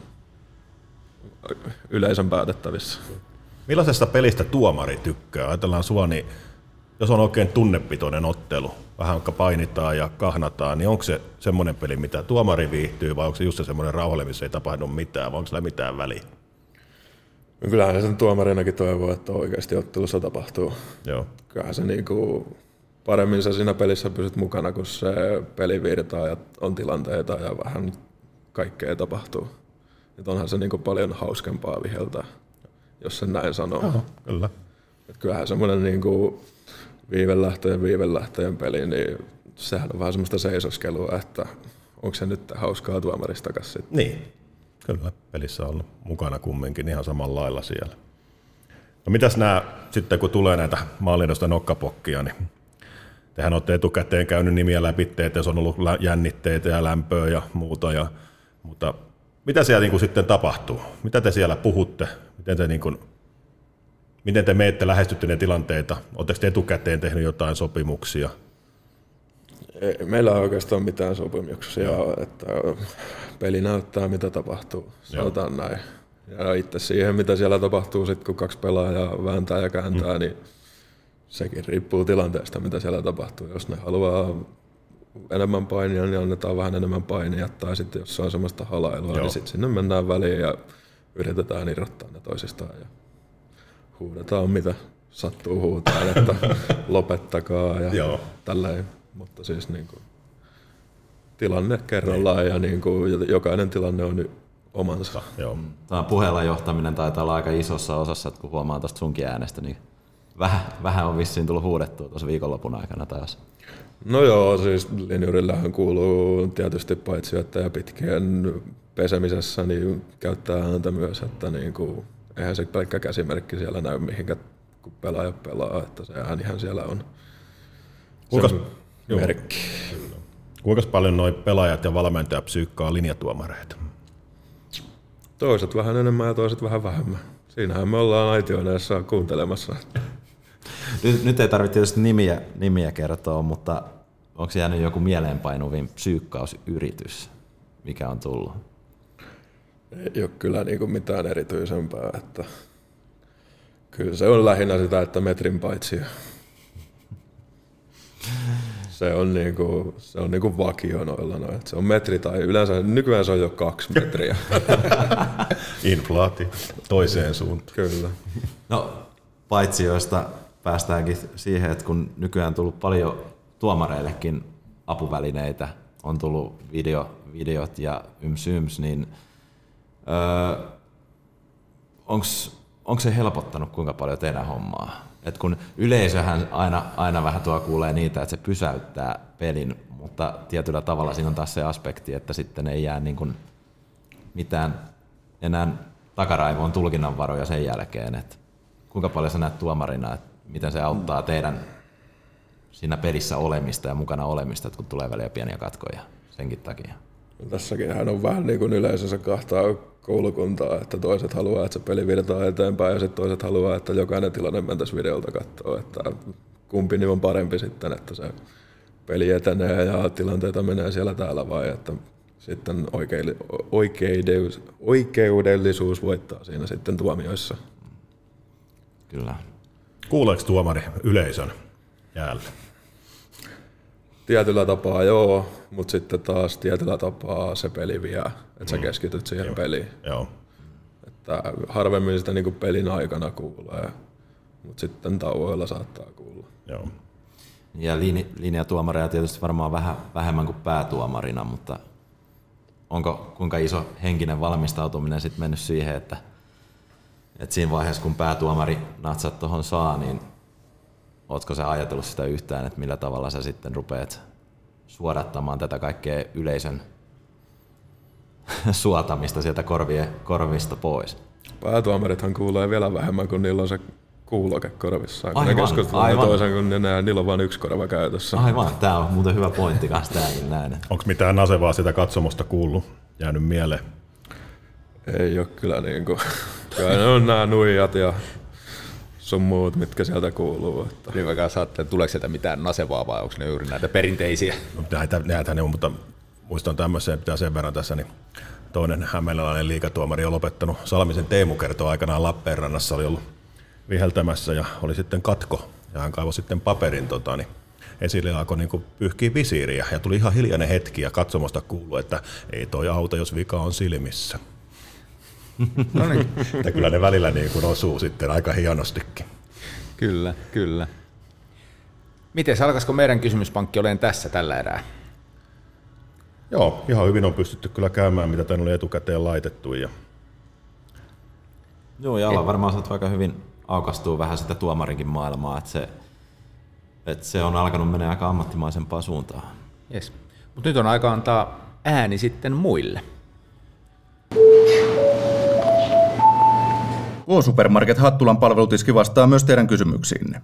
yleisön päätettävissä. Millaisesta pelistä tuomari tykkää? Ajatellaan sua, niin jos on oikein tunnepitoinen ottelu, vähän painitaan ja kahnataan, niin onko se semmoinen peli, mitä tuomari viihtyy, vai onko se just semmoinen rauhalle, missä ei tapahdu mitään, vai onko sillä mitään väliä? No kyllähän sen tuomarinakin toivoo, että oikeasti ottelussa tapahtuu. Joo. Kyllähän se niinku, paremmin sä siinä pelissä pysyt mukana, kun se peli virtaa ja on tilanteita ja vähän kaikkea tapahtuu. Et onhan se niinku paljon hauskempaa viheltää jos sen näin sanoo. Oho, kyllä. Et kyllähän semmoinen niin kuin viivelähtöjen viivelähtöjen peli, niin sehän on vähän semmoista seisoskelua, että onko se nyt hauskaa tuomarista sitten. Niin, kyllä. Pelissä on ollut mukana kumminkin ihan samalla lailla siellä. No mitäs nämä sitten, kun tulee näitä maalinnosta nokkapokkia, niin tehän olette etukäteen käynyt nimiä läpi, että se on ollut jännitteitä ja lämpöä ja muuta, ja, mutta mitä siellä niin kuin sitten tapahtuu? Mitä te siellä puhutte? Miten te, niin kuin, miten te meette lähestytte ne tilanteita? Oletteko te etukäteen tehnyt jotain sopimuksia? Ei, meillä ei oikeastaan mitään sopimuksia, Joo. että peli näyttää mitä tapahtuu, sanotaan Joo. näin. Ja itse siihen, mitä siellä tapahtuu sitten, kun kaksi pelaajaa vääntää ja kääntää, mm. niin sekin riippuu tilanteesta, mitä siellä tapahtuu. Jos ne haluaa enemmän painia, niin annetaan vähän enemmän painia, tai sitten jos se on semmoista halailua, niin Joo. niin sitten sinne mennään väliin ja yritetään irrottaa ne toisistaan ja huudetaan mitä sattuu huutaa, että [laughs] lopettakaa ja Joo. tälleen. Mutta siis niin kuin, tilanne kerrallaan niin. ja niin kuin, jokainen tilanne on omansa. Joo. Tämä puheella johtaminen taitaa olla aika isossa osassa, että kun huomaa tuosta sunkin äänestä, niin vähän, vähän on vissiin tullut huudettua tuossa viikonlopun aikana taas. No joo, siis linjurillähän kuuluu tietysti paitsi ja pitkien pesemisessä, niin käyttää ääntä myös, että niin kuin, eihän se pelkkä käsimerkki siellä näy mihinkä kun pelaaja pelaa, että se äänihän siellä on Kuinka, merkki. Kuinka paljon noin pelaajat ja valmentajat psyykkaa linjatuomareita? Toiset vähän enemmän ja toiset vähän vähemmän. Siinähän me ollaan aitioneessa kuuntelemassa. Nyt, nyt ei tarvitse tietysti nimiä, nimiä kertoa, mutta onko jäänyt joku mieleenpainuvin psyykkausyritys, mikä on tullut? Ei ole kyllä niin kuin mitään erityisempää. Että kyllä se on lähinnä sitä, että metrin paitsi se on niinku, se on niinku vakio noilla noin. Se on metri tai yleensä nykyään se on jo kaksi metriä. [laughs] Inflaati toiseen suuntaan. Kyllä. No paitsi joista päästäänkin siihen, että kun nykyään on tullut paljon tuomareillekin apuvälineitä, on tullut video, videot ja yms yms, niin öö, onko se helpottanut kuinka paljon teidän hommaa? Et kun yleisöhän aina, aina vähän tuo kuulee niitä, että se pysäyttää pelin, mutta tietyllä tavalla siinä on taas se aspekti, että sitten ei jää niin kuin mitään enää takaraivoon tulkinnanvaroja sen jälkeen. Et kuinka paljon sä näet tuomarina, että miten se auttaa teidän siinä pelissä olemista ja mukana olemista, kun tulee väliä pieniä katkoja senkin takia? No tässäkin hän on vähän niin kuin yleisössä kahtaa koulukuntaa, että toiset haluaa, että se peli virtaa eteenpäin ja sitten toiset haluaa, että jokainen tilanne mentäisi videolta katsoa, että kumpi niin on parempi sitten, että se peli etenee ja tilanteita menee siellä täällä vai että sitten oikeudellisuus, oikeudellisuus voittaa siinä sitten tuomioissa. Kyllä. Kuuleeko tuomari yleisön jäällä? Tietyllä tapaa joo, mutta sitten taas tietyllä tapaa se peli vie, että sä mm. keskityt siihen joo. peliin. Joo. Että harvemmin sitä niin pelin aikana kuulee, mutta sitten tauoilla saattaa kuulla. Joo. Ja linja, linjatuomareja tietysti varmaan vähän vähemmän kuin päätuomarina, mutta onko kuinka iso henkinen valmistautuminen sitten mennyt siihen, että, että siinä vaiheessa kun päätuomari natsat tuohon saa, niin Oletko sä ajatellut sitä yhtään, että millä tavalla sä sitten rupeat suodattamaan tätä kaikkea yleisön [laughs] suotamista sieltä korvien, korvista pois? Päätuomarithan kuulee vielä vähemmän, kun niillä on se kuuloke korvissaan. Kun aivan, ne keskustelevat toisen, kun ne näe, niillä on vain yksi korva käytössä. Aivan, tämä on muuten hyvä pointti kanssa tämäkin näin. Onko mitään nasevaa sitä katsomusta kuullut, jäänyt mieleen? Ei ole kyllä niin kuin, [laughs] kyllä ne on nämä nuijat ja sun muut, mitkä sieltä kuuluu. Että. Niin mä että tuleeko sieltä mitään nasevaa vai onko ne juuri näitä perinteisiä? No, näitä, näitä ne on, mutta muistan tämmöisen, pitää sen verran tässä, niin toinen hämeenläinen liikatuomari on lopettanut. Salmisen Teemu kertoo aikanaan Lappeenrannassa, oli ollut viheltämässä ja oli sitten katko. Ja hän kaivoi sitten paperin tota, niin esille ja alkoi niin pyyhkiä visiiriä. Ja tuli ihan hiljainen hetki ja katsomosta kuului, että ei toi auta, jos vika on silmissä. No niin. Että kyllä ne välillä niin kuin osuu sitten aika hienostikin. Kyllä, kyllä. Miten alkaisiko meidän kysymyspankki olen tässä tällä erää? Joo, ihan hyvin on pystytty kyllä käymään, mitä tänne oli etukäteen laitettu. Ja... Joo, ja ollaan varmaan saatu aika hyvin aukastua vähän sitä tuomarinkin maailmaa, että se, että se on alkanut mennä aika ammattimaisempaan suuntaan. Yes. Mutta nyt on aika antaa ääni sitten muille. K-Supermarket Hattulan palvelutiski vastaa myös teidän kysymyksiinne.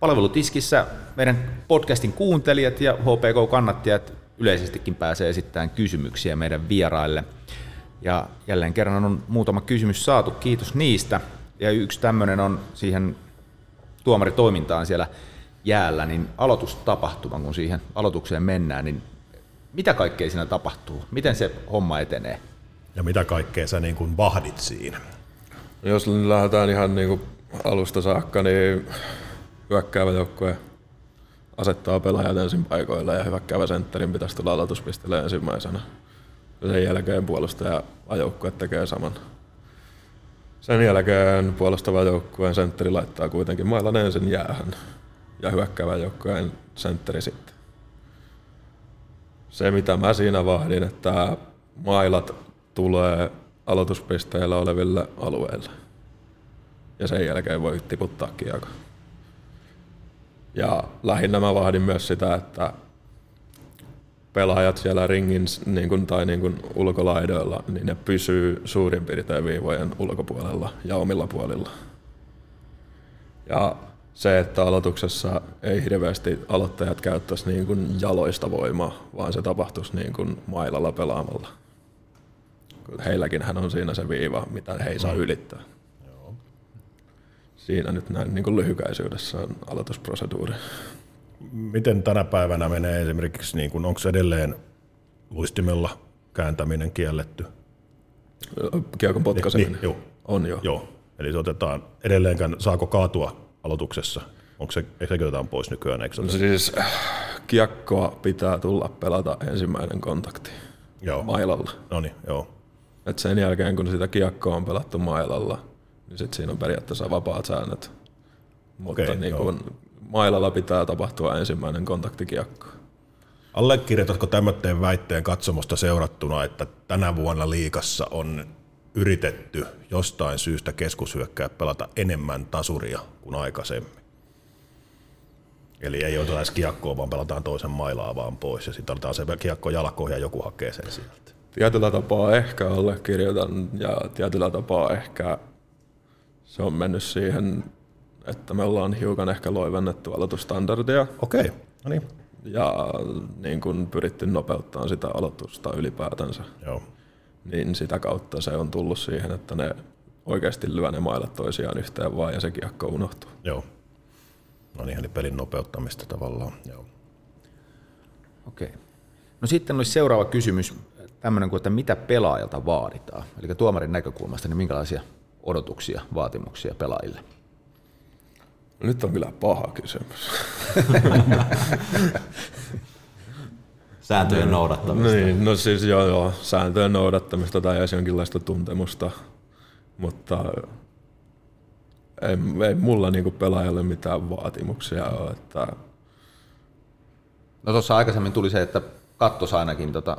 Palvelutiskissä meidän podcastin kuuntelijat ja HPK-kannattajat yleisestikin pääsee esittämään kysymyksiä meidän vieraille. Ja jälleen kerran on muutama kysymys saatu, kiitos niistä. Ja yksi tämmöinen on siihen tuomaritoimintaan siellä jäällä, niin aloitustapahtuma, kun siihen aloitukseen mennään, niin mitä kaikkea siinä tapahtuu? Miten se homma etenee? Ja mitä kaikkea sä niin kuin vahdit siinä? Jos lähdetään ihan niin kuin alusta saakka, niin hyökkäävä joukkue asettaa pelaajat ensin paikoilla ja hyökkäävä sentterin pitäisi tulla aloituspisteelle ensimmäisenä. Sen jälkeen puolustaja joukkue tekee saman. Sen jälkeen puolustava joukkueen sentteri laittaa kuitenkin mailan ensin jäähän ja hyökkäävä joukkueen sentteri sitten. Se mitä mä siinä vahdin, että mailat tulee aloituspisteillä oleville alueille. Ja sen jälkeen voi tiputtaa kiekko. Ja lähinnä mä vahdin myös sitä, että pelaajat siellä ringin niin kuin, tai niin kuin ulkolaidoilla, niin ne pysyy suurin piirtein viivojen ulkopuolella ja omilla puolilla. Ja se, että aloituksessa ei hirveästi aloittajat käyttäisi niin kuin jaloista voimaa, vaan se tapahtuisi niin kuin mailalla pelaamalla. Heilläkin hän on siinä se viiva, mitä he ei saa mm. ylittää. Siinä nyt näin niin lyhykäisyydessä on aloitusproseduuri. Miten tänä päivänä menee esimerkiksi, niin kuin, onko edelleen luistimella kääntäminen kielletty? Kiekon potkaiseminen? Niin, joo. On jo. Joo. Eli se otetaan edelleenkään, saako kaatua aloituksessa? Onko se, se otetaan pois nykyään? Eikö no siis kiekkoa pitää tulla pelata ensimmäinen kontakti joo. mailalla. No niin, joo. Et sen jälkeen, kun sitä kiekkoa on pelattu mailalla, niin sit siinä on periaatteessa vapaat säännöt. Mutta okay, niin kun mailalla pitää tapahtua ensimmäinen kontaktikiekko. Allekirjoitatko tämmöisen väitteen katsomosta seurattuna, että tänä vuonna liikassa on yritetty jostain syystä keskushyökkää pelata enemmän tasuria kuin aikaisemmin? Eli ei oteta edes kiekkoa, vaan pelataan toisen mailaa vaan pois ja sitten otetaan se kiekko jalkoihin ja joku hakee sen sieltä. Tietyllä tapaa ehkä allekirjoitan ja tietyllä tapaa ehkä se on mennyt siihen, että me ollaan hiukan ehkä loivennettu aloitustandardia. Okei, okay. no niin. Ja niin kun pyritty nopeuttaa sitä aloitusta ylipäätänsä. Joo. Niin sitä kautta se on tullut siihen, että ne oikeasti lyö ne mailat toisiaan yhteen vaan ja se kiekko unohtuu. Joo. No niin, eli pelin nopeuttamista tavallaan. Joo. Okei. Okay. No sitten olisi seuraava kysymys, tämmöinen kuin, että mitä pelaajalta vaaditaan? Eli tuomarin näkökulmasta, niin minkälaisia odotuksia, vaatimuksia pelaajille? Nyt on kyllä paha kysymys. [laughs] sääntöjen noudattamista. Niin, no siis joo, joo, sääntöjen noudattamista tai edes jonkinlaista tuntemusta, mutta ei, ei mulla niinku pelaajalle mitään vaatimuksia ole. Että... No tuossa aikaisemmin tuli se, että kattos ainakin tota,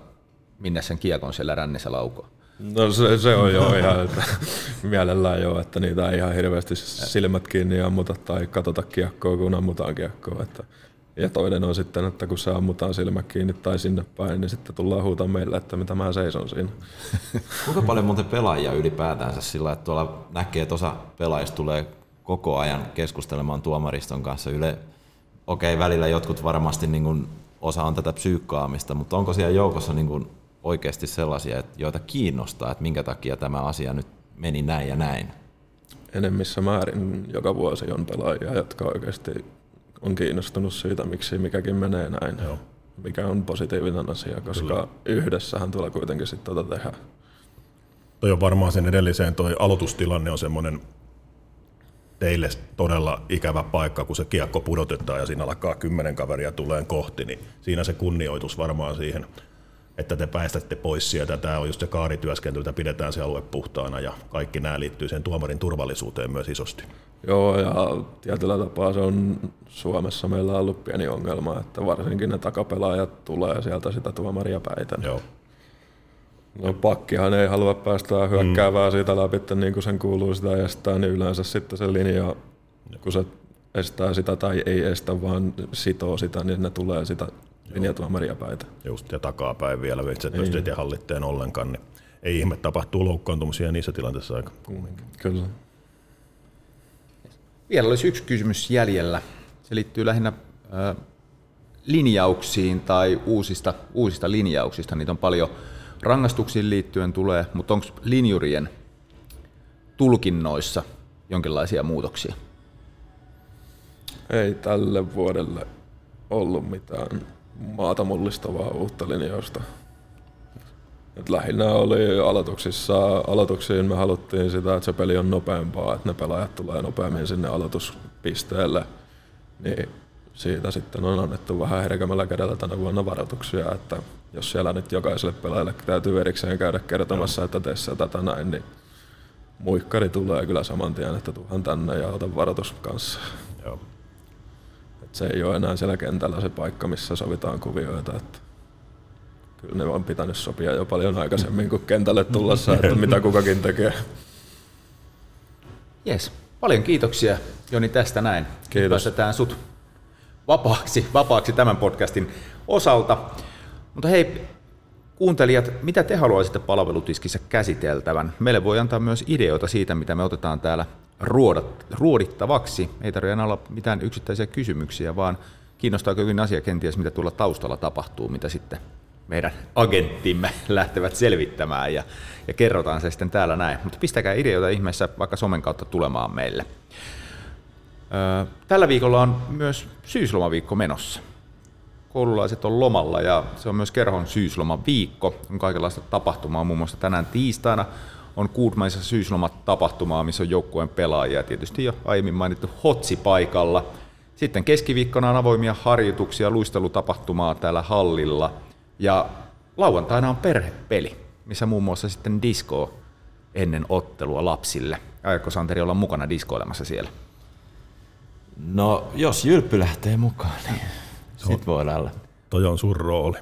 minne sen kiekon siellä rännissä laukoo. No se, se on jo ihan, että mielellään jo, että niitä ei ihan hirveästi silmät kiinni ammuta tai katsota kiekkoa, kun ammutaan kiekkoa. Että, ja toinen on sitten, että kun se ammutaan silmät kiinni tai sinne päin, niin sitten tullaan huutaa meille, että mitä mä seison siinä. Kuinka paljon muuten pelaajia ylipäätänsä sillä, että tuolla näkee, että osa pelaajista tulee koko ajan keskustelemaan tuomariston kanssa yle. Okei, välillä jotkut varmasti niin kuin, osa on tätä psyykkaamista, mutta onko siellä joukossa niin kuin, oikeasti sellaisia, joita kiinnostaa, että minkä takia tämä asia nyt meni näin ja näin? Enemmissä määrin joka vuosi on pelaajia, jotka oikeasti on kiinnostunut siitä, miksi mikäkin menee näin. Joo. Mikä on positiivinen asia, koska Kyllä. yhdessähän tulee kuitenkin sitten tota tehdä. Toi on varmaan sen edelliseen, toi aloitustilanne on semmoinen teille todella ikävä paikka, kun se kiekko pudotetaan ja siinä alkaa kymmenen kaveria tulee kohti, niin siinä se kunnioitus varmaan siihen että te päästätte pois sieltä. Tämä on just se kaarityöskentely, että pidetään se alue puhtaana ja kaikki nämä liittyy sen tuomarin turvallisuuteen myös isosti. Joo, ja tietyllä tapaa se on Suomessa meillä on ollut pieni ongelma, että varsinkin ne takapelaajat tulee sieltä sitä tuomaria päitä. Joo. No pakkihan ei halua päästä hyökkäävää mm. siitä läpi, niin kuin sen kuuluu sitä estää, niin yleensä sitten se linja, kun se estää sitä tai ei estä, vaan sitoo sitä, niin ne tulee sitä linjatuomaria päitä. Just, ja takapäin vielä, että se niin. et hallitteen ollenkaan. Niin. ei ihme, tapahtuu loukkaantumisia niissä tilanteissa aika kumminkin. Kyllä. Vielä olisi yksi kysymys jäljellä. Se liittyy lähinnä ö, linjauksiin tai uusista, uusista linjauksista. Niitä on paljon rangaistuksiin liittyen tulee, mutta onko linjurien tulkinnoissa jonkinlaisia muutoksia? Ei tälle vuodelle ollut mitään maata mullistavaa uutta linjausta. Et lähinnä oli aloituksissa, aloituksiin me haluttiin sitä, että se peli on nopeampaa, että ne pelaajat tulee nopeammin sinne aloituspisteelle. Niin siitä sitten on annettu vähän herkämällä kädellä tänä vuonna varoituksia, että jos siellä nyt jokaiselle pelaajalle täytyy erikseen käydä kertomassa, että se tätä näin, niin muikkari tulee kyllä saman tien, että tuhan tänne ja ota varoitus kanssa. Joo. Et se ei ole enää siellä kentällä se paikka, missä sovitaan kuvioita. Että kyllä ne on pitänyt sopia jo paljon aikaisemmin kuin kentälle tullessa, että mitä kukakin tekee. Yes. Paljon kiitoksia Joni tästä näin. Kiitos. Päästetään sut vapaaksi, vapaaksi tämän podcastin osalta. Mutta hei, kuuntelijat, mitä te haluaisitte palvelutiskissä käsiteltävän? Meille voi antaa myös ideoita siitä, mitä me otetaan täällä ruodat, ruodittavaksi. Ei tarvitse enää olla mitään yksittäisiä kysymyksiä, vaan kiinnostaako jokin asia kenties, mitä tuolla taustalla tapahtuu, mitä sitten meidän agenttimme [laughs] lähtevät selvittämään ja, ja kerrotaan se sitten täällä näin. Mutta pistäkää ideoita ihmeessä vaikka somen kautta tulemaan meille. Ö, Tällä viikolla on myös syyslomaviikko menossa. Koululaiset on lomalla ja se on myös kerhon syyslomaviikko. On kaikenlaista tapahtumaa, muun muassa tänään tiistaina on Kuudmaisessa syyslomat tapahtumaa, missä on joukkueen pelaajia ja tietysti jo aiemmin mainittu Hotsi paikalla. Sitten keskiviikkona on avoimia harjoituksia, luistelutapahtumaa täällä hallilla ja lauantaina on perhepeli, missä muun muassa sitten disko ennen ottelua lapsille. Aiotko Santeri olla mukana diskoilemassa siellä? No, jos Jylppy lähtee mukaan, niin sit voidaan olla. Toi on sun rooli.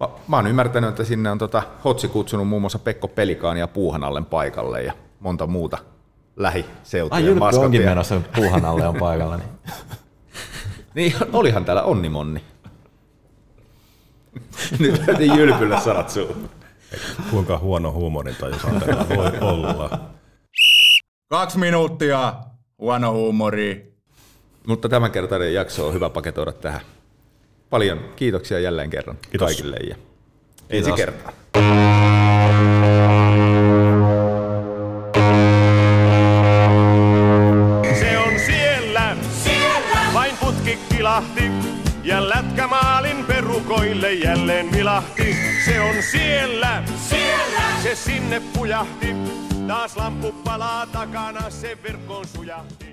Mä, mä oon ymmärtänyt, että sinne on tota Hotsi kutsunut muun muassa Pekko Pelikaan ja Puuhanallen paikalle ja monta muuta Ai lähiseutujen Jylppy onkin maskottia. menossa puuhan alle on paikalla. Niin. [laughs] Niin, olihan täällä Onnimonni. [laughs] Nyt täytyy Jylpylle sanat suuhun. Kuinka huono huumorintaju Santerilla voi olla. Kaksi minuuttia, huono huumori. Mutta tämänkertainen jakso on hyvä paketoida tähän. Paljon kiitoksia jälleen kerran Kiitos. kaikille ja ensi kertaa. Se on siellä, siellä. vain putki kilahti. Ja lätkämaalin perukoille jälleen vilahti. Se on siellä, siellä. se sinne pujahti. Taas lamppu palaa takana, se verkkoon sujahti.